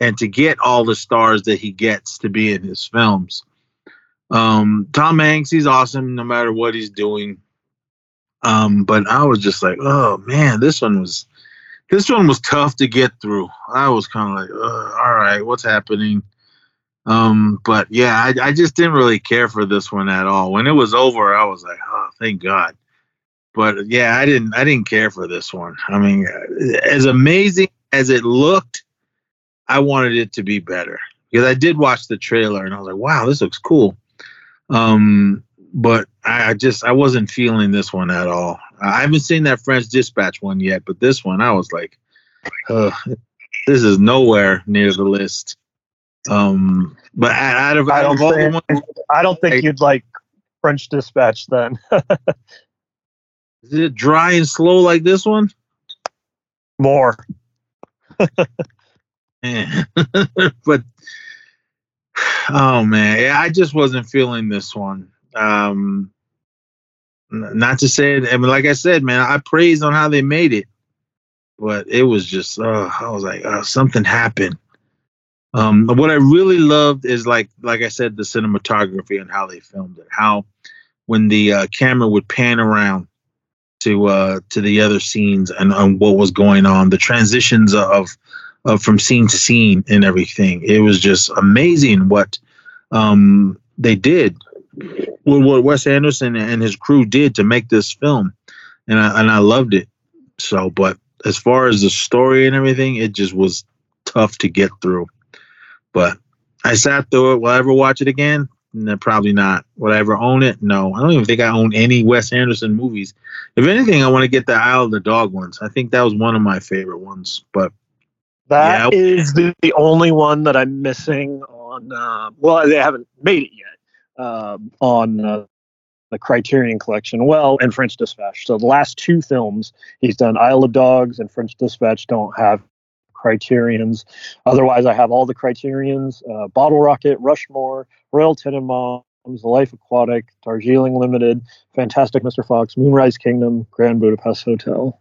And to get all the stars that he gets to be in his films. Um, Tom Hanks, he's awesome no matter what he's doing. Um, but I was just like, oh man, this one was this one was tough to get through. I was kind of like, all right, what's happening? Um, but yeah, I, I just didn't really care for this one at all. When it was over, I was like, oh, thank God. But yeah, I didn't, I didn't care for this one. I mean, as amazing as it looked, I wanted it to be better because I did watch the trailer and I was like, wow, this looks cool. Um, but I I just, I wasn't feeling this one at all. I haven't seen that French Dispatch one yet, but this one, I was like, uh, this is nowhere near the list. Um, but out of, I out don't of all the think- ones, I don't think Hey. you'd like French Dispatch then. is it dry and slow like this one? More. But oh man, I just wasn't feeling this one. Um, not to say. I mean, like I said, man, I praised on how they made it, but it was just, uh, I was like, uh, something happened. Um, what I really loved is like, like I said, the cinematography and how they filmed it. How when the uh, camera would pan around to uh, to the other scenes and on what was going on, the transitions of uh, from scene to scene and everything. It was just amazing what um, they did, what, what Wes Anderson and his crew did to make this film, and I, and I loved it. So, but as far as the story and everything, it just was tough to get through. But I sat through it. Will I ever watch it again? No, probably not. Would I ever own it? No. I don't even think I own any Wes Anderson movies. If anything, I want to get the Isle of the Dog ones. I think that was one of my favorite ones. But That Yeah. is the, the only one that I'm missing on. Uh, well, they haven't made it yet um on uh, the Criterion Collection. Well, and French Dispatch. So the last two films he's done, Isle of Dogs and French Dispatch, don't have Criterion's. Otherwise, I have all the Criterion's: uh, Bottle Rocket, Rushmore, Royal Tenenbaums, The Life Aquatic, Darjeeling Limited, Fantastic Mr. Fox, Moonrise Kingdom, Grand Budapest Hotel.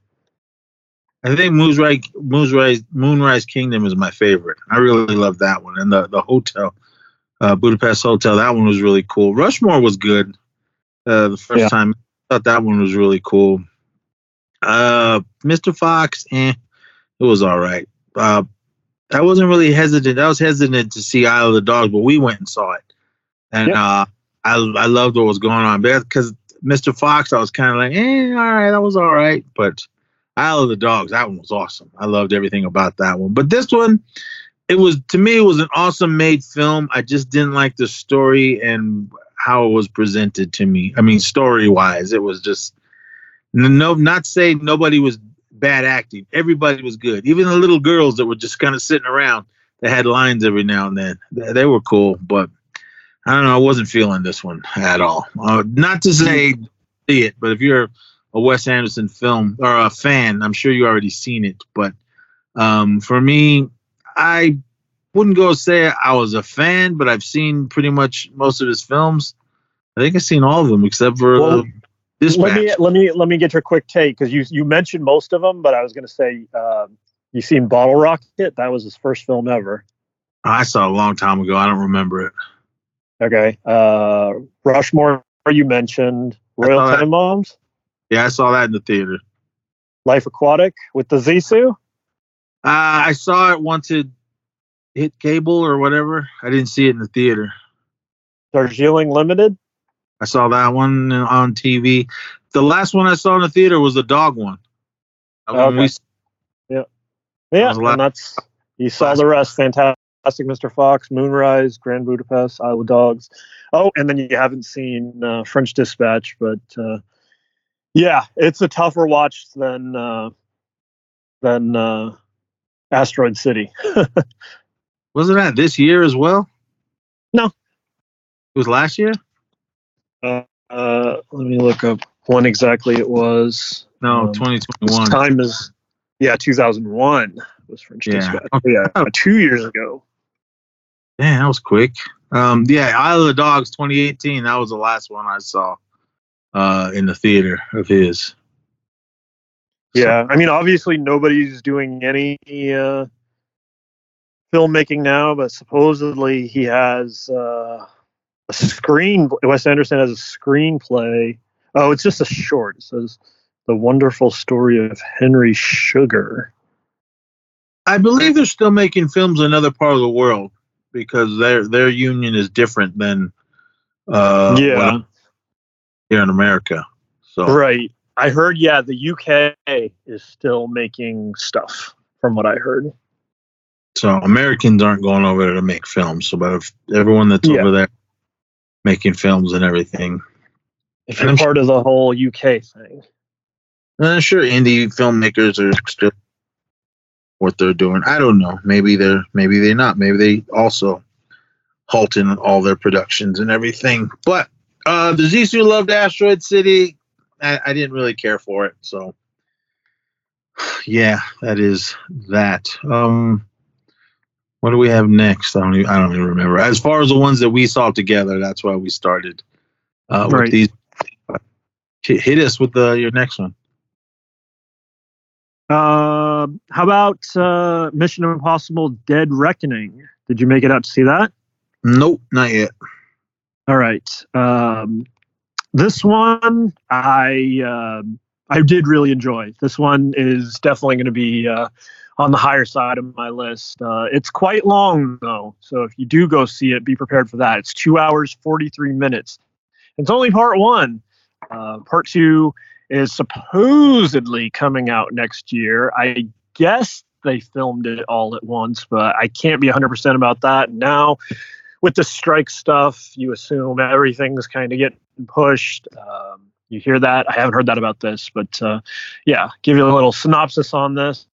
I think Moonrise, Moonrise, Moonrise Kingdom is my favorite. I really love that one, and the the hotel, uh, Budapest Hotel. That one was really cool. Rushmore was good. Uh, the first Yeah. time, I thought that one was really cool. Uh, Mr. Fox, eh, it was all right. Uh, I wasn't really hesitant. I was hesitant to see Isle of the Dogs, but we went and saw it, and Yep. uh, I I loved what was going on because Mr. Fox, I was kind of like, eh, all right, that was all right, but Isle of the Dogs, that one was awesome. I loved everything about that one. But this one, it was to me, it was an awesome made film. I just didn't like the story and how it was presented to me. I mean, story wise, it was just no, not saying nobody was bad acting. Everybody was good. Even the little girls that were just kind of sitting around that had lines every now and then, they, they were cool. But I don't know, I wasn't feeling this one at all. Uh, not to say see it, but if you're a Wes Anderson film or a fan, I'm sure you already seen it. But um, for me, I wouldn't go say I was a fan, but I've seen pretty much most of his films. I think I've seen all of them except for Well, uh, Dispatch. Let me let me let me get your quick take because you you mentioned most of them, but I was going to say um, you seen Bottle Rocket. That was his first film ever. I saw it a long time ago. I don't remember it. Okay, uh, Rushmore. You mentioned Royal. Tenenbaums, Yeah, I saw that in the theater. Life Aquatic with the Zissou. Uh, I saw it once it hit cable or whatever. I didn't see it in the theater. Darjeeling Limited. I saw that one on TV. The last one I saw in the theater was the dog one. Okay. we- Yeah, a and that's you saw the rest. Fantastic Mr. Fox, Moonrise, Grand Budapest, Isle of Dogs. Oh, and then you haven't seen uh, French Dispatch, but uh, yeah, it's a tougher watch than uh, than uh, Asteroid City. wasn't that this year as well? No. It was last year? Uh, uh, let me look up when exactly it was. No, Um, 2021. Time is yeah, 2001 was French Yeah. Dispatch. Yeah, two years ago. Yeah, that was quick. Um, yeah, Isle of the Dogs 2018. That was the last one I saw uh, in the theater of his. Yeah, I mean, obviously nobody's doing any uh, filmmaking now, but supposedly he has uh, a screen. Wes Anderson has a screenplay. Oh, it's just a short. It says the wonderful story of Henry Sugar. I believe they're still making films in another part of the world because their their union is different than uh, yeah, here in America. So right. I heard. Yeah, the UK is still making stuff, from what I heard. so Americans aren't going over there to make films. So, but if everyone that's Yeah. over there making films and everything, If you're I'm part of the whole UK thing. I'm sure indie filmmakers are still what they're doing. I don't know. Maybe they're maybe they're not. Maybe they also halting all their productions and everything. But uh the Zissou loved Asteroid City. I, I didn't really care for it. So yeah, that is that. Um what do we have next? I don't even, I don't even remember. As far as the ones that we saw together, that's why we started uh, with Right. these. Hit, hit us with the, your next one. Uh, how about uh, Mission Impossible: Dead Reckoning? Did you make it out to see that? Nope, not yet. All right. Um, this one I um I did really enjoy. This one is definitely going to be uh, on the higher side of my list. Uh, it's quite long though, so if you do go see it, be prepared for that. It's two hours forty three minutes. It's only part one. Uh, part two is supposedly coming out next year. I guess they filmed it all at once, but I can't be 100% about that. Now, with the strike stuff, you assume everything's kind of getting pushed. Um, you hear that? I haven't heard that about this, but uh, yeah, give you a little synopsis on this.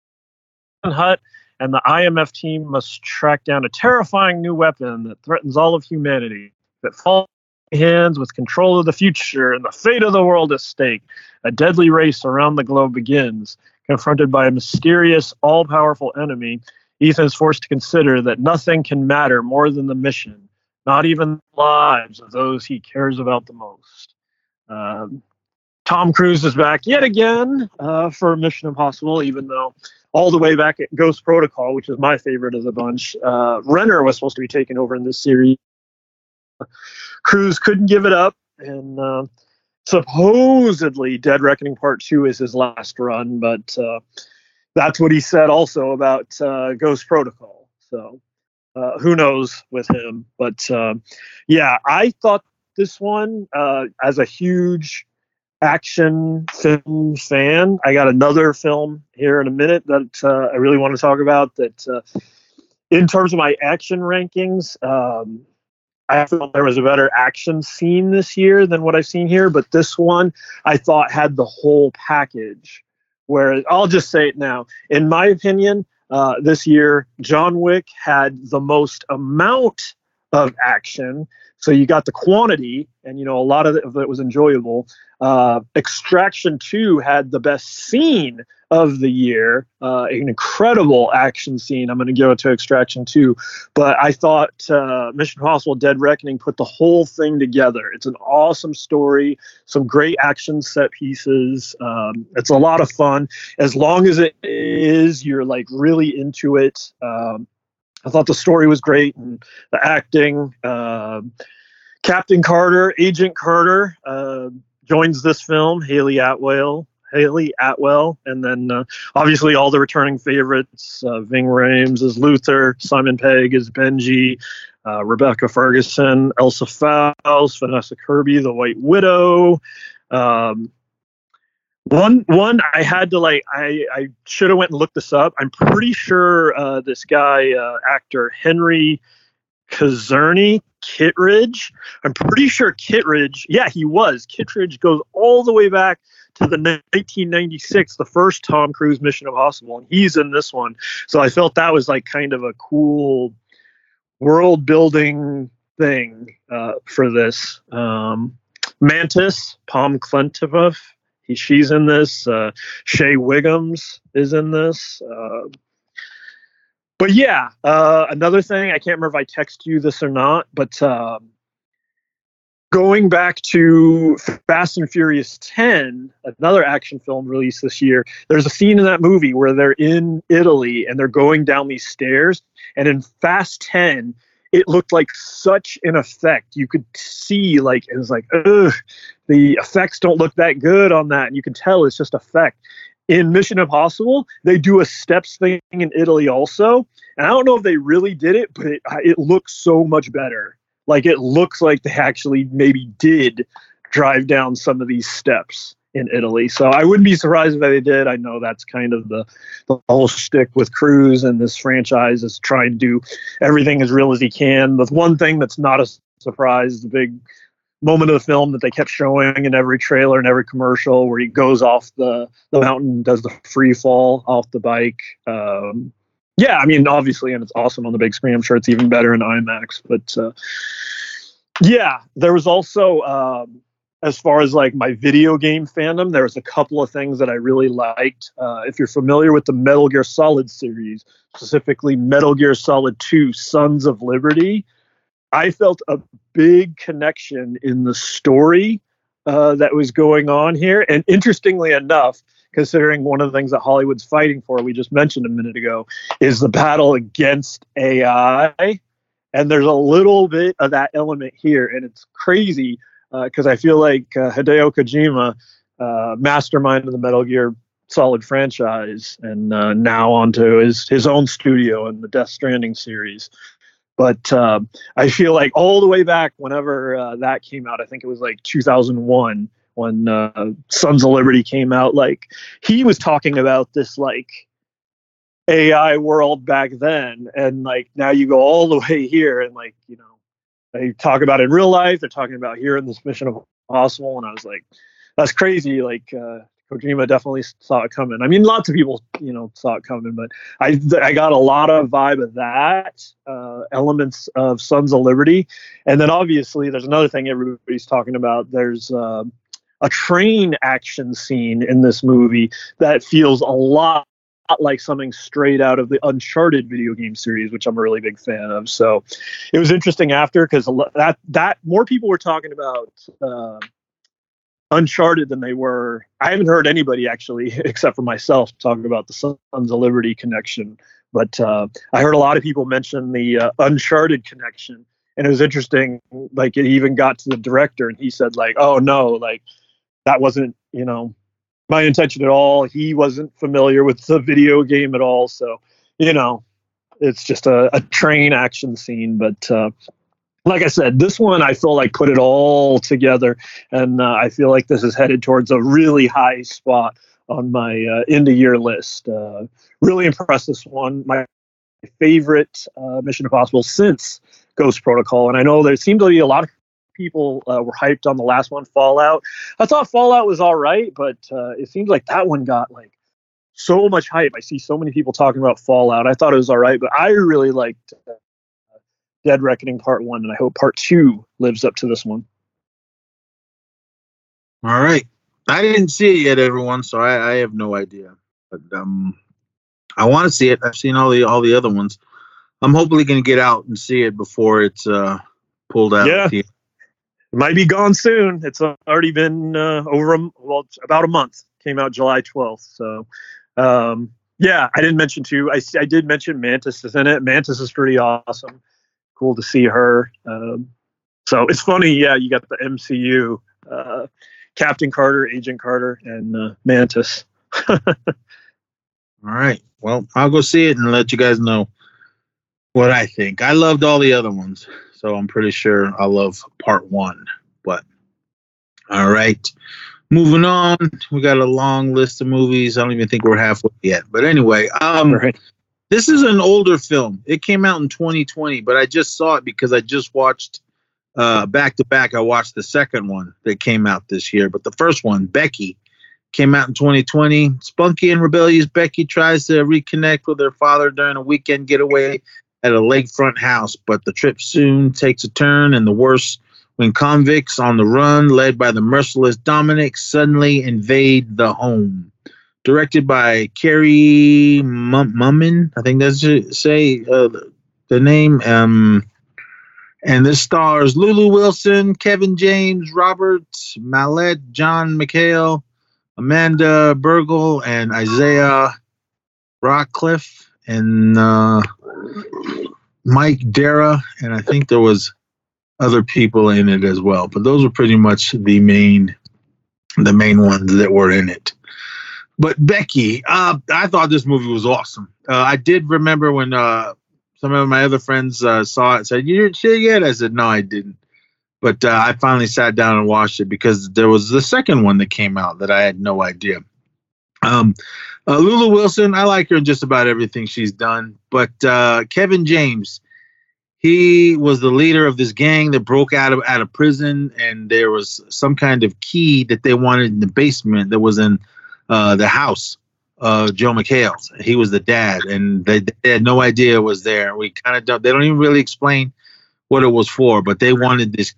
Hunt and the IMF team must track down a terrifying new weapon that threatens all of humanity. That falls hands with control of the future and the fate of the world at stake. A deadly race around the globe begins. Confronted by a mysterious, all powerful enemy, Ethan is forced to consider that nothing can matter more than the mission, not even the lives of those he cares about the most. Um, Tom Cruise is back yet again uh, for Mission Impossible, even though all the way back at Ghost Protocol, which is my favorite of the bunch, uh, Renner was supposed to be taken over in this series. Cruise couldn't give it up, and uh, supposedly Dead Reckoning Part 2 is his last run, but uh, that's what he said also about uh, Ghost Protocol. So uh, who knows with him? But uh, yeah, I thought this one, uh, as a huge action film fan, I got another film here in a minute that uh, I really want to talk about. That, uh, in terms of my action rankings, um, I felt there was a better action scene this year than what I've seen here, but this one I thought had the whole package. Where I'll just say it now, in my opinion, uh, this year John Wick had the most amount of action. So you got the quantity, and you know a lot of it, was enjoyable. Uh, Extraction Two had the best scene of the year, uh, an incredible action scene. I'm going to it to Extraction Two, but I thought uh, Mission Impossible: Dead Reckoning put the whole thing together. It's an awesome story, some great action set pieces. Um, it's a lot of fun as long as it is you're like really into it. Um, I thought the story was great and the acting. Um Captain Carter, Agent Carter, uh, joins this film. Hayley Atwell, Hayley Atwell, and then uh, obviously all the returning favorites: uh, Ving Rhames as Luther, Simon Pegg as Benji, uh, Rebecca Ferguson, Ilsa Faust, Vanessa Kirby, the White Widow. Um, one one I had to like I I should have went and looked this up. I'm pretty sure uh, this guy uh, actor Henry Czerny Kittredge. I'm pretty sure Kittredge. Yeah, he was. Kittredge goes all the way back to the 1996, the first Tom Cruise Mission Impossible, and he's in this one. So I felt that was like kind of a cool world building thing uh, for this. Um, Mantis, Pom Klementieff, he, she's in this. Uh, Shea Whigham is in this. Uh, but yeah, uh, another thing I can't remember if I text you this or not, but um, going back to Fast and Furious 10, another action film released this year. There's a scene in that movie where they're in Italy and they're going down these stairs, and in Fast 10. It looked like such an effect. You could see, like, it was like, ugh, the effects don't look that good on that. And you can tell it's just effect in Mission Impossible, they do a steps thing in Italy also. And I don't know if they really did it, but it, it looks so much better. Like it looks like they actually maybe did drive down some of these steps in Italy. So I wouldn't be surprised if they did. I know that's kind of the, the whole shtick with Cruise and this franchise is trying to do everything as real as he can. The one thing that's not a surprise, is the big moment of the film that they kept showing in every trailer and every commercial where he goes off the, the mountain, does the free fall off the bike. Um, yeah, I mean, obviously, and it's awesome on the big screen. I'm sure it's even better in IMAX. But uh, yeah, there was also, um, as far as like my video game fandom, there was a couple of things that I really liked. Uh, if you're familiar with the Metal Gear Solid series, specifically Metal Gear Solid 2 Sons of Liberty, I felt a big connection in the story uh, that was going on here. And interestingly enough, considering one of the things that Hollywood's fighting for, we just mentioned a minute ago, is the battle against AI. And there's a little bit of that element here. And it's crazy because I feel like uh, Hideo Kojima, uh, mastermind of the Metal Gear Solid franchise, and uh, now onto his, his own studio and the Death Stranding series. But uh, I feel like all the way back, whenever uh, that came out, I think it was like 2001 when uh, Sons of Liberty came out. Like he was talking about this like AI world back then, and like now you go all the way here, and like you know they talk about it in real life. They're talking about here in this Mission of Impossible, and I was like, that's crazy. Like uh, Kojima definitely saw it coming. I mean, lots of people, you know, saw it coming, but I I got a lot of vibe of that, uh, elements of Sons of Liberty, and then obviously there's another thing everybody's talking about. There's uh, a train action scene in this movie that feels a lot like something straight out of the Uncharted video game series, which I'm a really big fan of. So it was interesting after because that that more people were talking about. Uh, Uncharted than they were. I haven't heard anybody actually, except for myself, talking about the Sons of Liberty connection. But uh, I heard a lot of people mention the uh, Uncharted connection, and it was interesting. Like it even got to the director, and he said, like, "Oh no, like that wasn't, you know, my intention at all. He wasn't familiar with the video game at all. So, you know, it's just a, a train action scene, but." Uh, like I said, this one I feel like put it all together, and uh, I feel like this is headed towards a really high spot on my uh, end of year list. Uh, really impressed this one. My favorite uh, Mission Impossible since Ghost Protocol, and I know there seemed to be a lot of people uh, were hyped on the last one, Fallout. I thought Fallout was all right, but uh, it seems like that one got like so much hype. I see so many people talking about Fallout. I thought it was all right, but I really liked uh, Dead Reckoning Part One, and I hope Part Two lives up to this one. All right. I didn't see it yet, everyone, so I, I have no idea. But um, I want to see it. I've seen all the all the other ones. I'm hopefully going to get out and see it before it's uh, pulled out. Yeah. It might be gone soon. It's already been uh, over a, well, about a month. Came out July 12th. So, um, yeah, I didn't mention too. I, I did mention Mantis is in it. Mantis is pretty awesome. Cool to see her. Um, so it's funny. Yeah, you got the MCU, uh, Captain Carter, Agent Carter, and uh, Mantis. All right. Well, I'll go see it and let you guys know what I think. I loved all the other ones, so I'm pretty sure I'll love part one. But all right. Moving on, we got a long list of movies. I don't even think we're halfway yet. But anyway, um, right. this is an older film. It came out in 2020, but I just saw it because I just watched uh, back to back. I watched the second one that came out this year, but the first one, Becky, came out in 2020. Spunky and rebellious Becky tries to reconnect with her father during a weekend getaway at a lakefront house, but the trip soon takes a turn and the worse when convicts on the run, led by the merciless Dominic, suddenly invade the home. Directed by Carrie Mum- Mummin, I think that's to say uh, the name. Um, and this stars Lulu Wilson, Kevin James, Robert Maillet, John McHale, Amanda Burgle, and Isaiah Rockcliffe, and uh, Mike Dara, and I think there was other people in it as well. But those were pretty much the main, the main ones that were in it. But Becky, uh, I thought this movie was awesome. Uh, I did remember when uh, some of my other friends uh, saw it said, You didn't see it yet? I said, No, I didn't. But uh, I finally sat down and watched it because there was the second one that came out that I had no idea. Um, uh, Lulu Wilson, I like her in just about everything she's done. But uh, Kevin James, he was the leader of this gang that broke out of out of prison, and there was some kind of key that they wanted in the basement that was in uh, the house of Joe McHale's. He was the dad, and they, they had no idea it was there. We kind of don't. They don't even really explain what it was for, but they wanted this.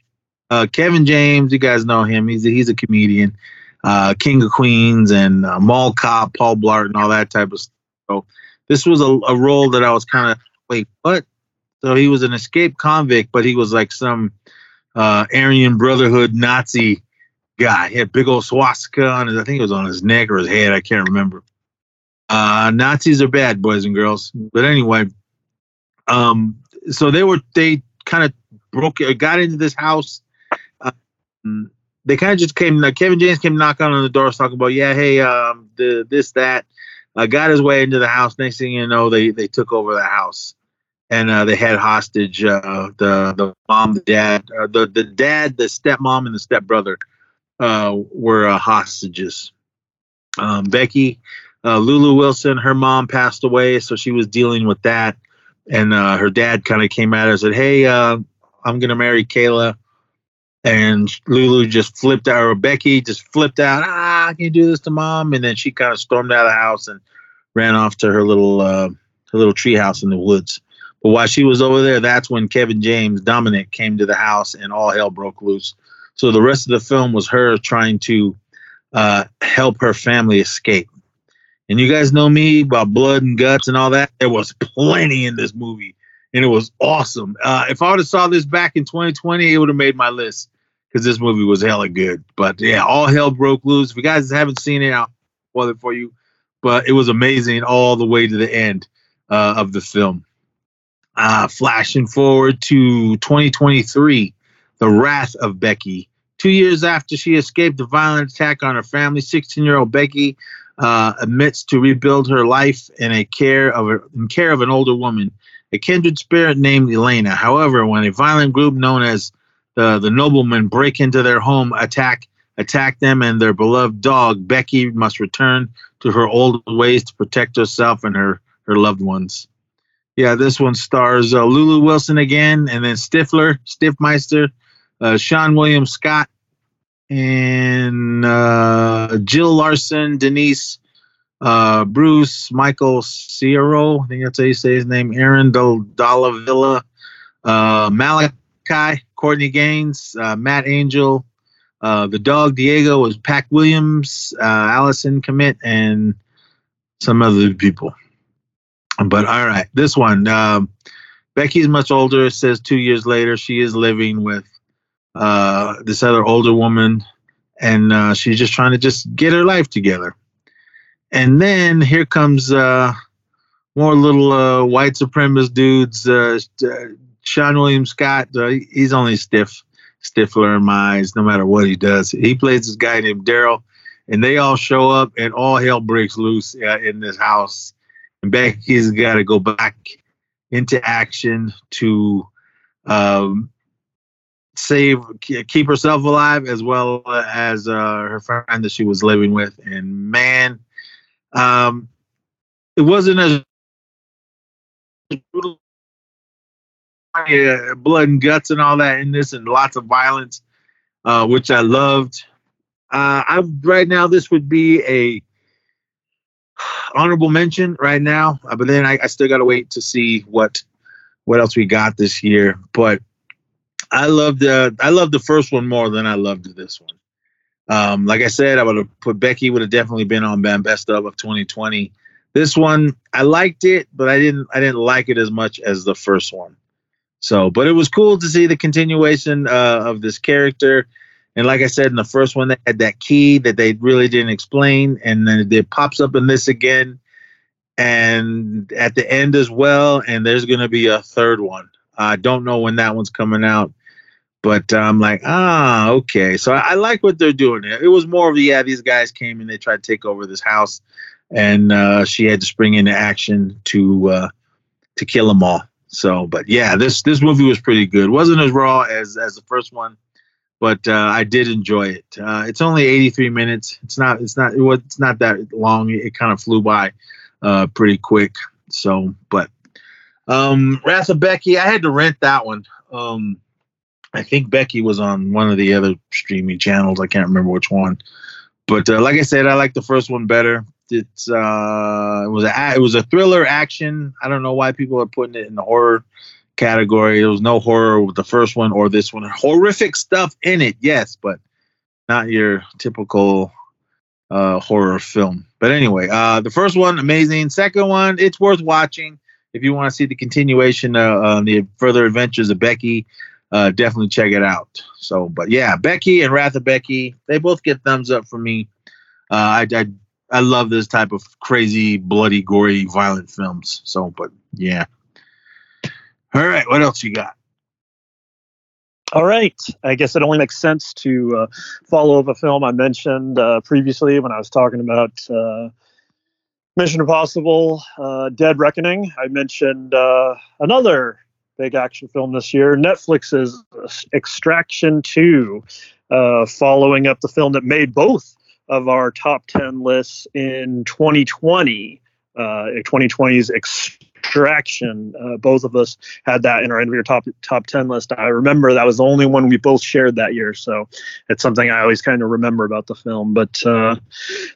Uh, Kevin James, you guys know him. He's a, he's a comedian, uh, King of Queens, and uh, Mall Cop, Paul Blart, and all that type of stuff. So this was a, a role that I was kind of wait, what? So he was an escaped convict, but he was like some uh, Aryan Brotherhood Nazi guy. He had big old swastika on his, I think it was on his neck or his head. I can't remember. Uh, Nazis are bad, boys and girls. But anyway, um, so they were they kind of broke, got into this house. Um, they kind of just came. Like Kevin James came knocking on the door, talking about, yeah, hey, um, the this that. Uh, got his way into the house. Next thing you know, they they took over the house, and uh, they had hostage uh, the the mom, the dad, uh, the the dad, the stepmom, and the stepbrother uh, were uh, hostages. Um, Becky, Lulu Wilson, her mom passed away, so she was dealing with that, and her dad kind of came at her and said, "Hey, I'm gonna marry Kayla." And Lulu just flipped out, or Becky just flipped out. Ah, can do this to mom, and then she kind of stormed out of the house and ran off to her little uh, her little tree house in the woods. But while she was over there, that's when Kevin James, Dominic, came to the house, and all hell broke loose. So the rest of the film was her trying to uh, help her family escape. And you guys know me about blood and guts and all that. There was plenty in this movie, and it was awesome. Uh, if I would have saw this back in 2020, it would have made my list because this movie was hella good. But yeah, all hell broke loose. If you guys haven't seen it, I'll spoil it for you. But it was amazing all the way to the end uh, of the film. Uh, flashing forward to 2023, The Wrath of Becky. Two years after she escaped a violent attack on her family, 16 year old Becky uh, admits to rebuild her life in a care of a, in care of an older woman, a kindred spirit named Elena. However, when a violent group known as the the noblemen break into their home, attack attack them and their beloved dog, Becky must return to her old ways to protect herself and her her loved ones. Yeah, this one stars uh, Lulu Wilson again, and then Stifler, Stiffmeister, uh, Seann William Scott, and uh, Jill Larson, Denise, uh, Bruce, Michael Sirow, I think that's how you say his name, Aaron Dal- Dalla Villa, uh, Malachi, Courtney Gains, uh, Matt Angel, uh, the dog Diego was Pack Williams, uh, Allison Commit, and some other people. But all right, this one. Um, Becky's much older. Says two years later, she is living with uh, this other older woman, and uh, she's just trying to just get her life together. And then here comes uh, more little uh, white supremacist dudes. Seann William Scott. Uh, he's only stiff, Stifler in my eyes. No matter what he does, he plays this guy named Daryl, and they all show up, and all hell breaks loose uh, in this house. And Becky's got to go back into action to um, save, keep herself alive, as well as uh, her friend that she was living with. And man, um, it wasn't as brutal, uh, blood and guts and all that in this, and lots of violence, uh, which I loved. Uh, I right now this would be a honorable mention right now, uh, but then I, I still got to wait to see what what else we got this year. But I loved uh, I loved the first one more than I loved this one. Um, like I said, I would have put Becky would have definitely been on Best of of 2020. This one I liked it, but I didn't I didn't like it as much as the first one. So, but it was cool to see the continuation uh, of this character. And like I said in the first one, they had that key that they really didn't explain, and then it pops up in this again, and at the end as well. And there's going to be a third one. I don't know when that one's coming out, but I'm like, ah, okay. So I, I like what they're doing. It was more of yeah, these guys came and they tried to take over this house, and uh, she had to spring into action to uh, to kill them all. So, but yeah, this this movie was pretty good. wasn't as raw as as the first one, but uh, I did enjoy it. Uh, it's only 83 minutes. It's not it's not it was, it's not that long. It, kind of flew by uh, pretty quick. So, but um, Wrath of Becky, I had to rent that one. Um, I think Becky was on one of the other streaming channels. I can't remember which one. But uh, like I said, I like the first one better. It's uh, it was a it was a thriller action. I don't know why people are putting it in the horror category. There was no horror with the first one or this one. Horrific stuff in it, yes, but not your typical uh, horror film. But anyway, uh, the first one amazing. Second one, it's worth watching if you want to see the continuation, uh, uh, the further adventures of Becky. Uh, definitely check it out. So, but yeah, Becky and Wrath of Becky, they both get thumbs up for me. Uh, I, I I love this type of crazy, bloody, gory, violent films. So, but yeah. All right, what else you got? All right. I guess it only makes sense to uh, follow up a film I mentioned uh, previously when I was talking about uh, Mission Impossible uh, Dead Reckoning. I mentioned uh, another big action film this year Netflix's Extraction 2, uh, following up the film that made both of our top 10 lists in 2020. Uh, 2020's Extraction. Uh, both of us had that in our end of your top top ten list. I remember that was the only one we both shared that year, so it's something I always kind of remember about the film. But uh,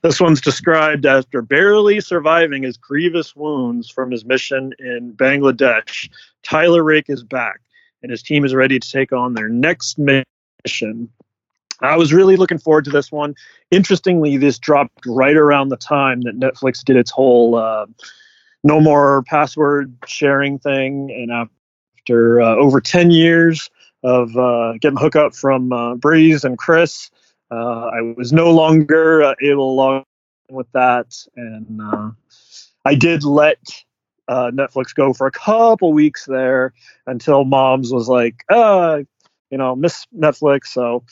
this one's described after barely surviving his grievous wounds from his mission in Bangladesh. Tyler Rake is back, and his team is ready to take on their next mission. I was really looking forward to this one. Interestingly, this dropped right around the time that Netflix did its whole uh, no more password sharing thing, and after uh, over 10 years of uh, getting hookup from uh, Breeze and Chris, uh, I was no longer uh, able to log in with that, and I did let Netflix go for a couple weeks there until Mom's was like, uh, you know, miss Netflix, so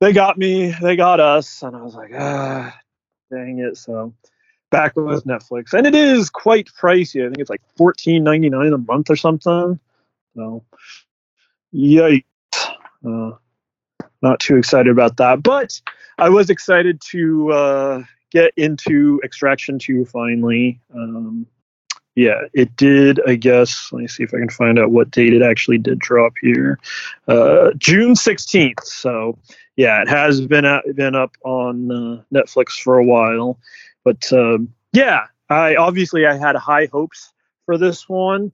they got me, they got us, and I was like, ah, dang it. So back with Netflix, and it is quite pricey. I think it's like fourteen ninety nine a month or something. So, yikes! Uh, not too excited about that, but I was excited to uh, get into Extraction two finally. Um, yeah, it did. I guess. Let me see if I can find out what date it actually did drop here. Uh, June sixteenth. So yeah, it has been out, been up on uh, Netflix for a while, but um, yeah, I obviously I had high hopes for this one,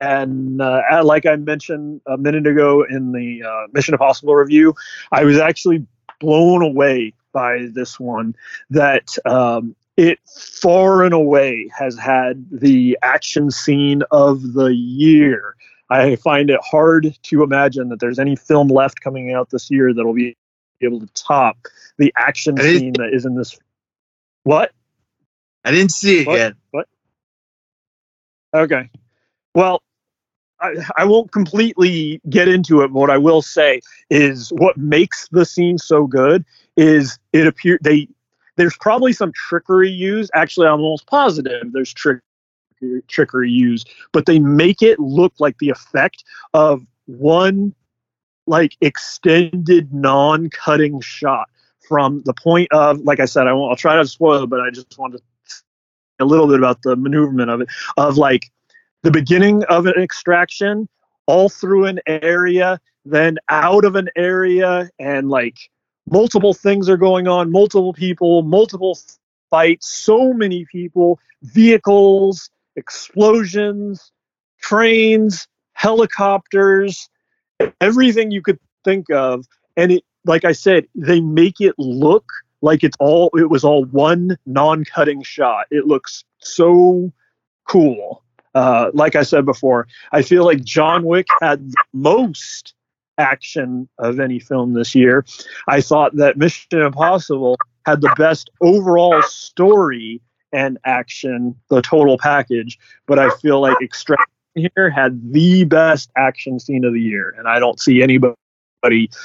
and uh, like I mentioned a minute ago in the uh, Mission Impossible review, I was actually blown away by this one. That um, it far and away has had the action scene of the year. I find it hard to imagine that there's any film left coming out this year that'll be able to top the action scene that is in this. What? I didn't see it What? yet. What? Okay. Well, I, I won't completely get into it. But what I will say is what makes the scene so good is it appear they there's probably some trickery used. Actually, I'm almost positive there's trick trickery used, but they make it look like the effect of one like extended non-cutting shot from the point of like I said, I won't I'll try not to spoil it, but I just wanted to a little bit about the maneuverment of it of like the beginning of an extraction all through an area then out of an area and like multiple things are going on multiple people multiple fights so many people vehicles explosions trains helicopters everything you could think of and it like i said they make it look like it's all it was all one non-cutting shot. It looks so cool. Uh, like i said before i feel like john wick had most action of any film this year. I thought that mission impossible had the best overall story and action the total package but i feel like extraction here had the best action scene of the year and i don't see anybody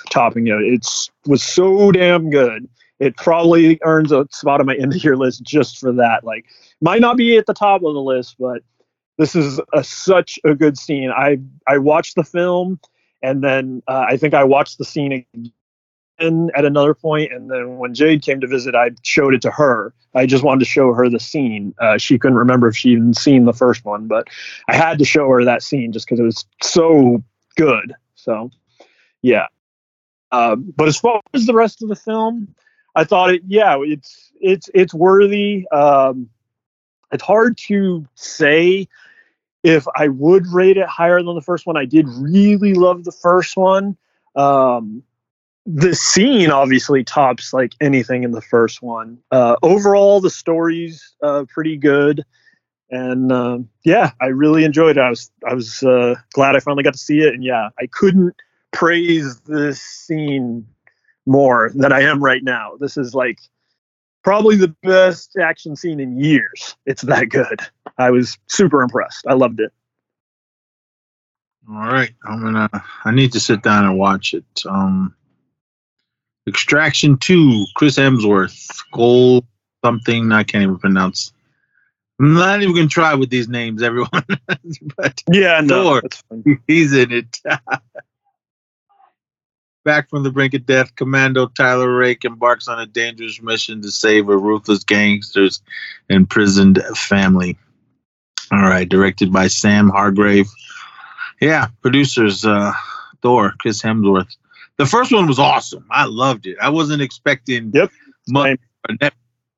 topping it. It's was so damn good. It probably earns a spot on my end of year list just for that. Like might not be at the top of the list but this is a, such a good scene. I i watched the film and then uh, i think i watched the scene again at another point and then when jade came to visit i showed it to her. I just wanted to show her the scene. Uh, she couldn't remember if she even seen the first one but i had to show her that scene just because it was so good. So yeah. Uh, but as far as the rest of the film i thought it yeah it's it's it's worthy. Um, it's hard to say if I would rate it higher than the first one. I did really love the first one. Um, the scene obviously tops like anything in the first one. Uh, overall, the story's uh, pretty good, and um yeah, I really enjoyed it. I was I was uh, glad I finally got to see it, and yeah, I couldn't praise this scene more than I am right now. This is like probably the best action scene in years. It's that good. I was super impressed. I loved it. All right, I'm gonna. I need to sit down and watch it. Um, Extraction Two, Chris Hemsworth, Gold something I can't even pronounce. I'm not even gonna try with these names, everyone. but Yeah, no, Thor. he's in it. Back from the brink of death, Commando Tyler Rake embarks on a dangerous mission to save a ruthless gangster's imprisoned family. All right, directed by Sam Hargrave. Yeah, producers uh, Thor, Chris Hemsworth. The first one was awesome. I loved it. I wasn't expecting Yep, much a Netflix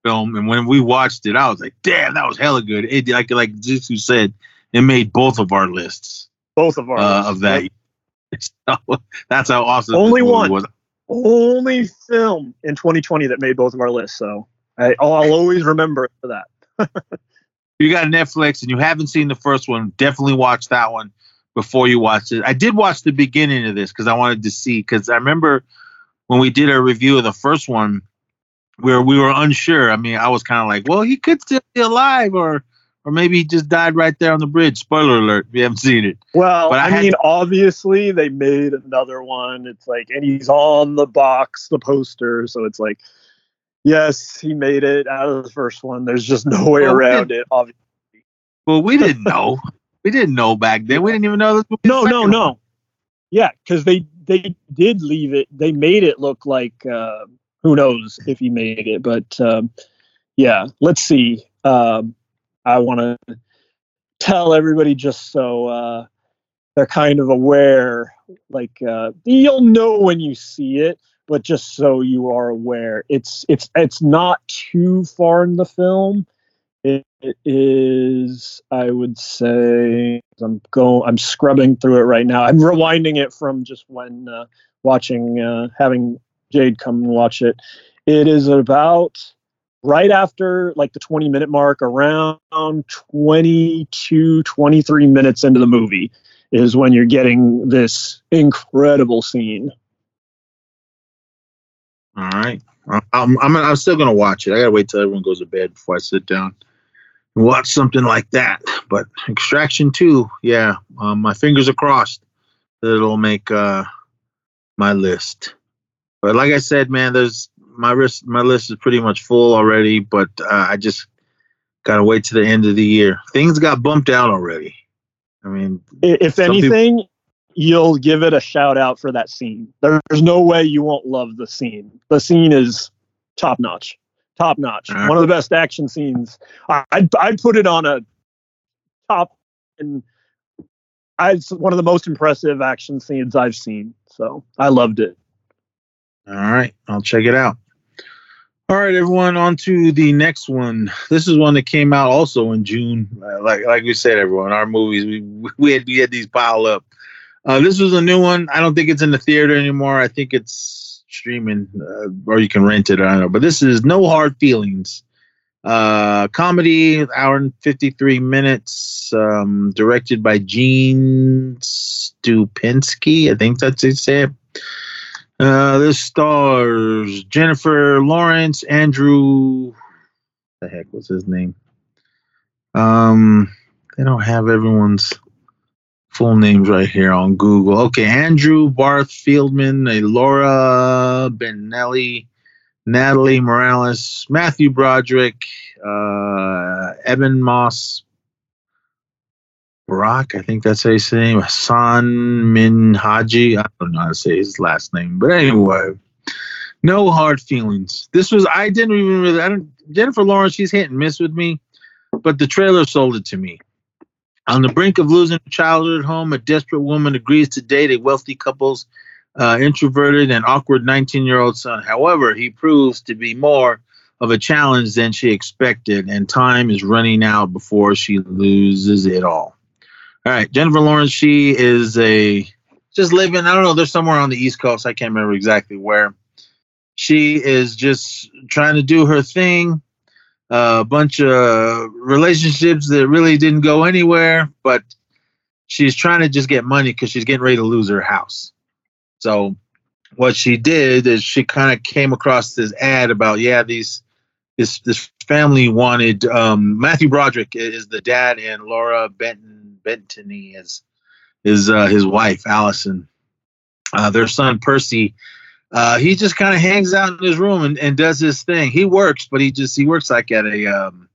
film, and when we watched it, I was like, "Damn, that was hella good." It like like Zissou said, it made both of our lists Both of our uh, lists. of that. Yep. So, that's how awesome. Only one. was. only film in 2020 that made both of our lists. So I, I'll always remember for that. you got Netflix and you haven't seen the first one, definitely watch that one before you watch it. I did watch the beginning of this because I wanted to see because I remember when we did our review of the first one where we were unsure. I mean, I was kind of like, well, he could still be alive or or maybe he just died right there on the bridge. Spoiler alert, if you haven't seen it. Well, But I I, mean, to- obviously they made another one. It's like, and he's on the box, the poster. So it's like, yes, he made it out of the first one. There's just no way Well, around it. Obviously. Well, we didn't know. We didn't know back then. We didn't even know this was No, no, no. one. Yeah, because they they did leave it. They made it look like uh, who knows if he made it, but um, yeah. Let's see. Um, I want to tell everybody just so uh, they're kind of aware. Like uh, you'll know when you see it, but just so you are aware, it's it's it's not too far in the film. It, is, I would say, I'm going, I'm scrubbing through it right now. I'm rewinding it from just when uh, watching, uh, having Jade come and watch it. It is about right after like the 20 minute mark, around 22, 23 minutes into the movie is when you're getting this incredible scene. All right. I'm, I'm, I'm still going to watch it. I got to wait till everyone goes to bed before I sit down watch something like that. But Extraction 2, yeah, um, my fingers are crossed that it'll make uh, my list. But like I said, man, there's my list. My list is pretty much full already. But uh, I just gotta wait to the end of the year. Things got bumped out already. I mean, If Some people- anything, you'll give it a shout out for that scene. There's no way you won't love the scene. The scene is top notch, top notch. Right. One of the best action scenes. I, I'd, I'd put it on a top, and I, it's one of the most impressive action scenes I've seen. So I loved it. All right, I'll check it out. All right, everyone, on to the next one. This is one that came out also in June. Uh, like like we said, everyone, our movies we we had, we had these pile up. Uh, this was a new one. I don't think it's in the theater anymore. I think it's streaming uh, or you can rent it. I don't know. But this is No Hard Feelings. Uh, comedy, hour and 53 minutes, um, directed by Gene Stupinski. I think that's you say it. Uh, this stars Jennifer Lawrence, Andrew. The heck was his name? Um, they don't have everyone's full names right here on Google. Okay, Andrew Barth Feldman, Laura Benelli, Natalie Morales, Matthew Broderick, uh, Evan Moss, Brock, I think that's how you say his name. Hassan Min Haji. I don't know how to say his last name, but anyway, no hard feelings. This was I didn't even really. I don't. Jennifer Lawrence, she's hit and miss with me, but the trailer sold it to me. On the brink of losing her childhood home, a desperate woman agrees to date a wealthy couple's uh, introverted and awkward 19-year-old son. However, he proves to be more of a challenge than she expected, and time is running out before she loses it all. All right, Jennifer Lawrence, she is a just living, I don't know, they're somewhere on the East Coast. I can't remember exactly where. She is just trying to do her thing. A bunch of relationships that really didn't go anywhere, but she's trying to just get money because she's getting ready to lose her house. So, what she did is she kind of came across this ad about, yeah, these this this family wanted um, Matthew Broderick is the dad and Laura Benton Bentony is is uh, his wife Allison. Uh, their son Percy, uh, he just kind of hangs out in his room and, and does his thing. He works, but he just he works like at a um,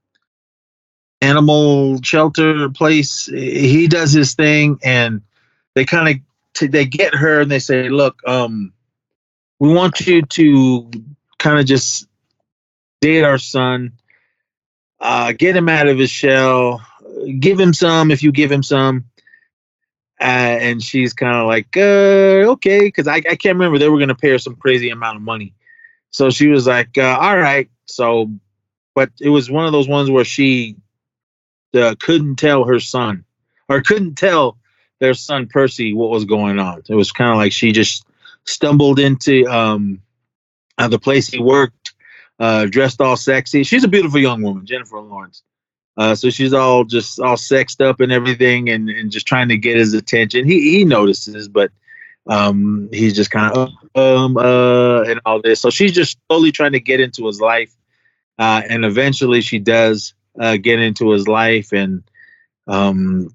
animal shelter place. He does his thing, and they kind of t- they get her and they say, "Look, um, we want you to kind of just date our son, uh, get him out of his shell, give him some if you give him some. Uh, and she's kind of like, uh, okay, because I, I can't remember. They were going to pay her some crazy amount of money. So she was like, uh, all right. So, but it was one of those ones where she uh, couldn't tell her son or couldn't tell their son Percy what was going on. It was kind of like she just stumbled into um, uh, the place he worked, uh, dressed all sexy. She's a beautiful young woman, Jennifer Lawrence. Uh, so she's all just all sexed up and everything, and, and just trying to get his attention. He he notices, but um, he's just kind of um uh and all this. So she's just slowly trying to get into his life, uh, and eventually she does uh, get into his life, and um,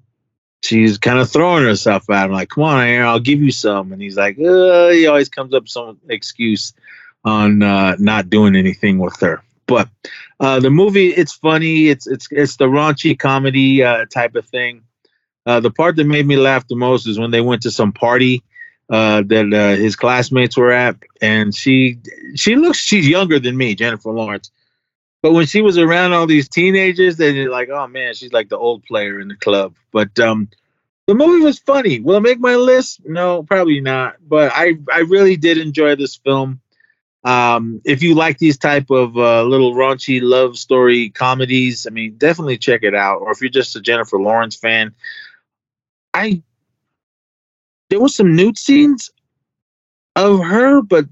she's kind of throwing herself at him, like, "Come on, Aaron, I'll give you some." And he's like, uh, he always comes up with some excuse on uh, not doing anything with her. But uh, the movie, it's funny. It's it's it's the raunchy comedy uh, type of thing. Uh, the part that made me laugh the most is when they went to some party uh, that uh, his classmates were at, and she she looks she's younger than me, Jennifer Lawrence. But when she was around all these teenagers, they're like, oh man, she's like the old player in the club. But um, the movie was funny. Will it make my list? No, probably not. But I I really did enjoy this film. Um, if you like these type of uh, little raunchy love story comedies, I mean, definitely check it out. Or if you're just a Jennifer Lawrence fan, I there was some nude scenes of her, but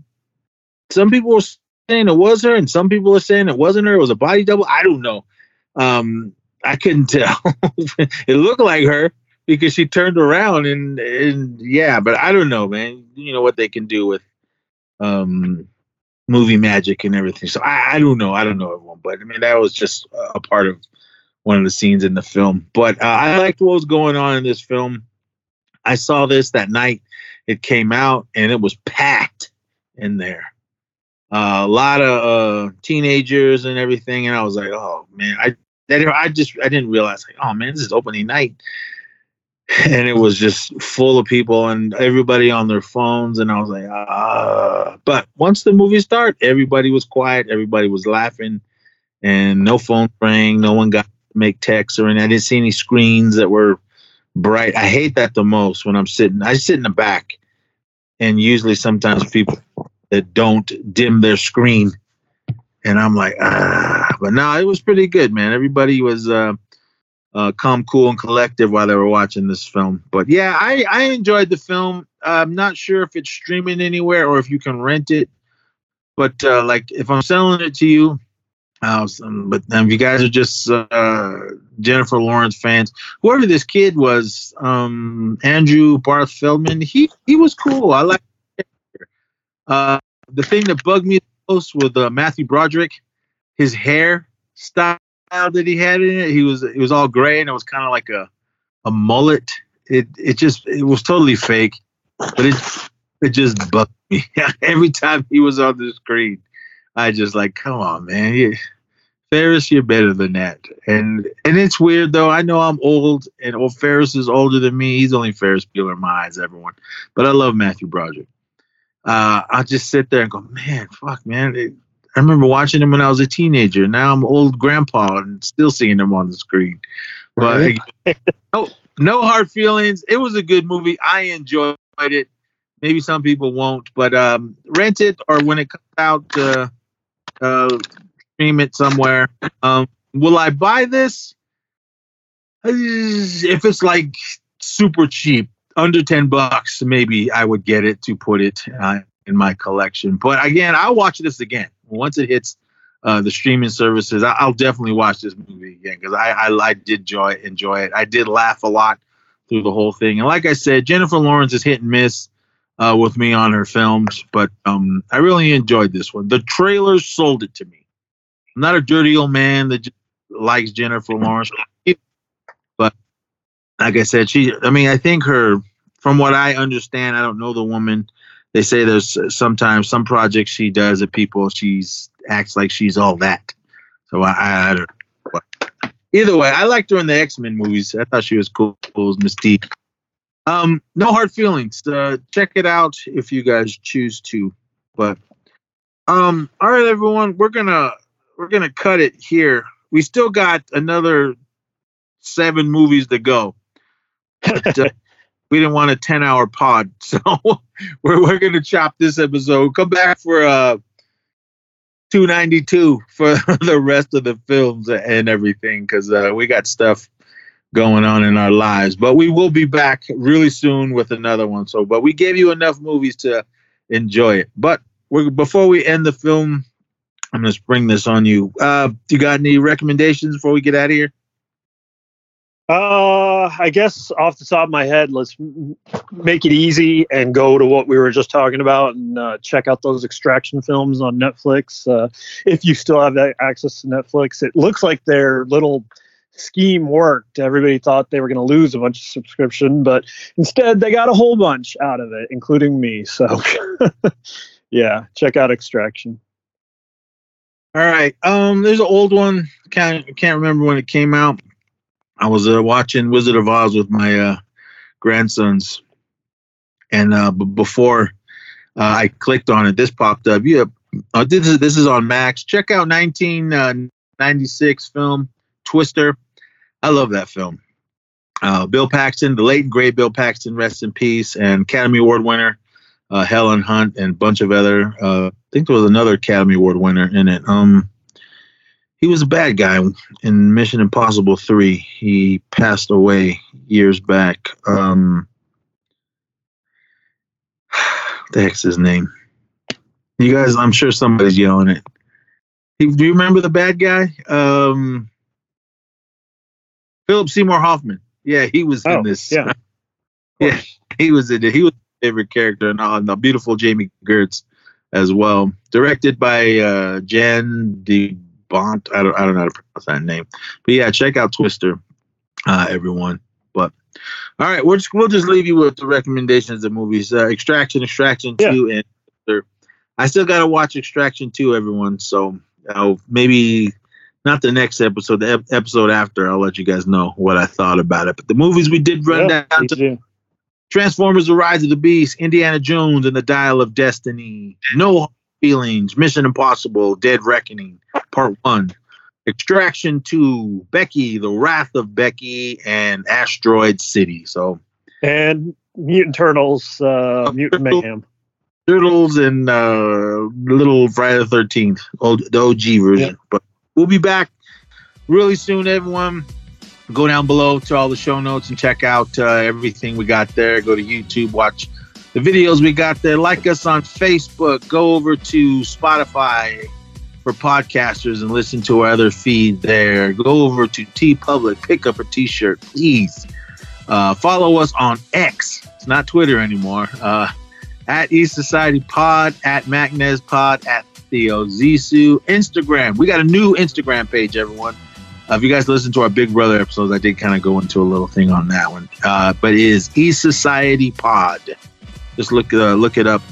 some people were saying it was her, and some people are saying it wasn't her. It was a body double. I don't know. Um, I couldn't tell. it looked like her because she turned around and and yeah, but I don't know, man. You know what they can do with um movie magic and everything. So I, I don't know. I don't know everyone, but I mean that was just a part of one of the scenes in the film. But uh, I liked what was going on in this film. I saw this that night it came out, and it was packed in there. Uh, a lot of uh, teenagers and everything, and I was like, oh man, I that I just I didn't realize like, oh man, this is opening night, and it was just full of people and everybody on their phones, and I was like, ah. But once the movie started, everybody was quiet, everybody was laughing, and no phone rang, no one got to make texts or anything. I didn't see any screens that were bright. I hate that the most when I'm sitting. I sit in the back, and usually sometimes people that don't dim their screen, and I'm like, ah. But no, it was pretty good, man. Everybody was uh, uh, calm, cool, and collective while they were watching this film. But yeah, I I enjoyed the film. I'm not sure if it's streaming anywhere or if you can rent it. But uh, like, if I'm selling it to you, uh, some- but um, if you guys are just uh, Jennifer Lawrence fans, whoever this kid was, um, Andrew Barth Feldman, he he was cool. I like. Uh, the thing that bugged me the most with uh, Matthew Broderick, his hair style that he had in it. He was it was all gray and it was kind of like a a mullet. It it just it was totally fake, but it it just bugged me every time he was on the screen. I just like, come on, man. You, Ferris, you're better than that. And and it's weird though. I know I'm old, and old Ferris is older than me. He's only Ferris Bueller in my eyes, everyone. But I love Matthew Broderick. Uh, I just sit there and go, man, fuck, man. It- I remember watching him when I was a teenager. Now I'm old grandpa and still seeing him on the screen. But no, no hard feelings. It was a good movie. I enjoyed it. Maybe some people won't, but um, rent it or when it comes out, uh, uh, stream it somewhere. Um, will I buy this? If it's like super cheap, under 10 bucks, maybe I would get it to put it uh, in my collection. But again, I'll watch this again once it hits uh, the streaming services. I- I'll definitely watch this movie again because I-, I I did enjoy enjoy it. I did laugh a lot through the whole thing. And like I said, Jennifer Lawrence is hit and miss uh, with me on her films, but um, I really enjoyed this one. The trailers sold it to me. I'm not a dirty old man that likes Jennifer Lawrence, but like I said, she. I mean, I think her. From what I understand, I don't know the woman. They say there's sometimes some projects she does that people she's acts like she's all that. So I, I, don't. But either way, I liked her in the X Men movies. I thought she was cool as Mystique. Um, no hard feelings. Uh, check it out if you guys choose to. But um, all right, everyone, we're gonna we're gonna cut it here. We still got another seven movies to go. But, uh, we didn't want a 10 hour pod. So we're, we're going to chop this episode. Come back for uh, 292 for the rest of the films and everything because uh, we got stuff going on in our lives. But we will be back really soon with another one. So, but we gave you enough movies to enjoy it. But before we end the film, I'm going to spring this on you. Uh, you got any recommendations before we get out of here? Uh, I guess off the top of my head, let's make it easy and go to what we were just talking about and uh, check out those extraction films on Netflix. Uh, if you still have access to Netflix, it looks like their little scheme worked. Everybody thought they were going to lose a bunch of subscription, but instead they got a whole bunch out of it, including me. So, yeah, check out Extraction. All right. Um, there's an old one. Can't can't remember when it came out. I was uh, watching Wizard of Oz with my uh, grandsons, and uh, b- before uh, I clicked on it, this popped up. Yeah, uh, this is this is on Max. Check out 1996 film Twister. I love that film. Uh, Bill Paxton, the late and great Bill Paxton, rest in peace, and Academy Award winner uh, Helen Hunt, and a bunch of other. Uh, I think there was another Academy Award winner in it. Um, he was a bad guy in Mission Impossible Three. He passed away years back. Um, the heck's his name? You guys, I'm sure somebody's yelling it. He, do you remember the bad guy? Um, Philip Seymour Hoffman. Yeah, he was in Oh, this. yeah. yeah, he was in it. He was my favorite character, and uh, the beautiful Jami Gertz as well. Directed by uh, Jan de Bont. I don't, I don't know how to pronounce that name, but yeah, check out Twister, uh, everyone. But all right, we'll just we'll just leave you with the recommendations of movies. Uh, Extraction, Extraction Yeah. Two, and Twister. I still gotta watch Extraction Two, everyone. So uh, maybe not the next episode, the ep- episode after. I'll let you guys know what I thought about it. But the movies we did run Yeah, down to too. Transformers: The Rise of the Beast, Indiana Jones and the Dial of Destiny, No Feelings, Mission Impossible: Dead Reckoning, Part One, Extraction Two, Becky: The Wrath of Becky, and Asteroid City. So and Mutant Turtles, uh, Mutant Mayhem. Turtles and uh, Little Friday the Thirteenth, old the OG version. Yeah. But we'll be back really soon, everyone. Go down below to all the show notes and check out uh, everything we got there. Go to YouTube, watch the videos we got there. Like us on Facebook. Go over to Spotify for podcasters and listen to our other feed there. Go over to Tee Public, pick up a T-shirt, please. Uh, follow us on X. It's not Twitter anymore. Uh, at East Society Pod, at MacNez Pod, at Theo Zissou. Instagram. We got a new Instagram page, everyone. Uh, if you guys listen to our Big Brother episodes, I did kind of go into a little thing on that one. Uh, but it is East Society Pod. Just look uh, look it up.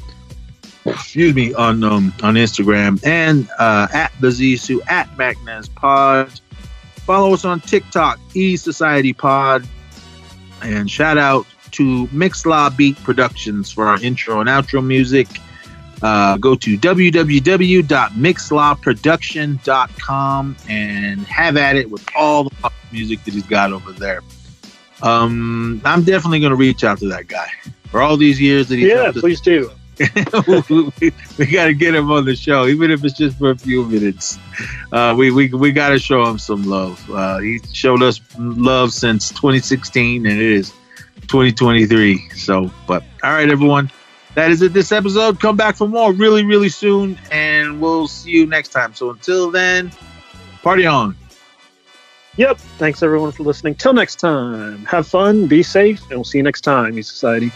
Excuse me on um, on Instagram and uh, at the Zissou at MacNez Pod. Follow us on TikTok, E Society Pod, and shout out to Mixla Beat Productions for our intro and outro music. Uh, go to www.mixlaproduction.com and have at it with all the music that he's got over there. Um, I'm definitely going to reach out to that guy for all these years that he's Yeah, helped us please do. we, got to get him on the show, even if it's just for a few minutes. Uh, we we, we got to show him some love. Uh, he showed us love since 2016, and it is 2023. So, but all right, everyone, that is it. This episode. Come back for more really, really soon, and we'll see you next time. So until then, party on. Yep. Thanks everyone for listening. Till next time. Have fun, be safe, and we'll see you next time, E Society.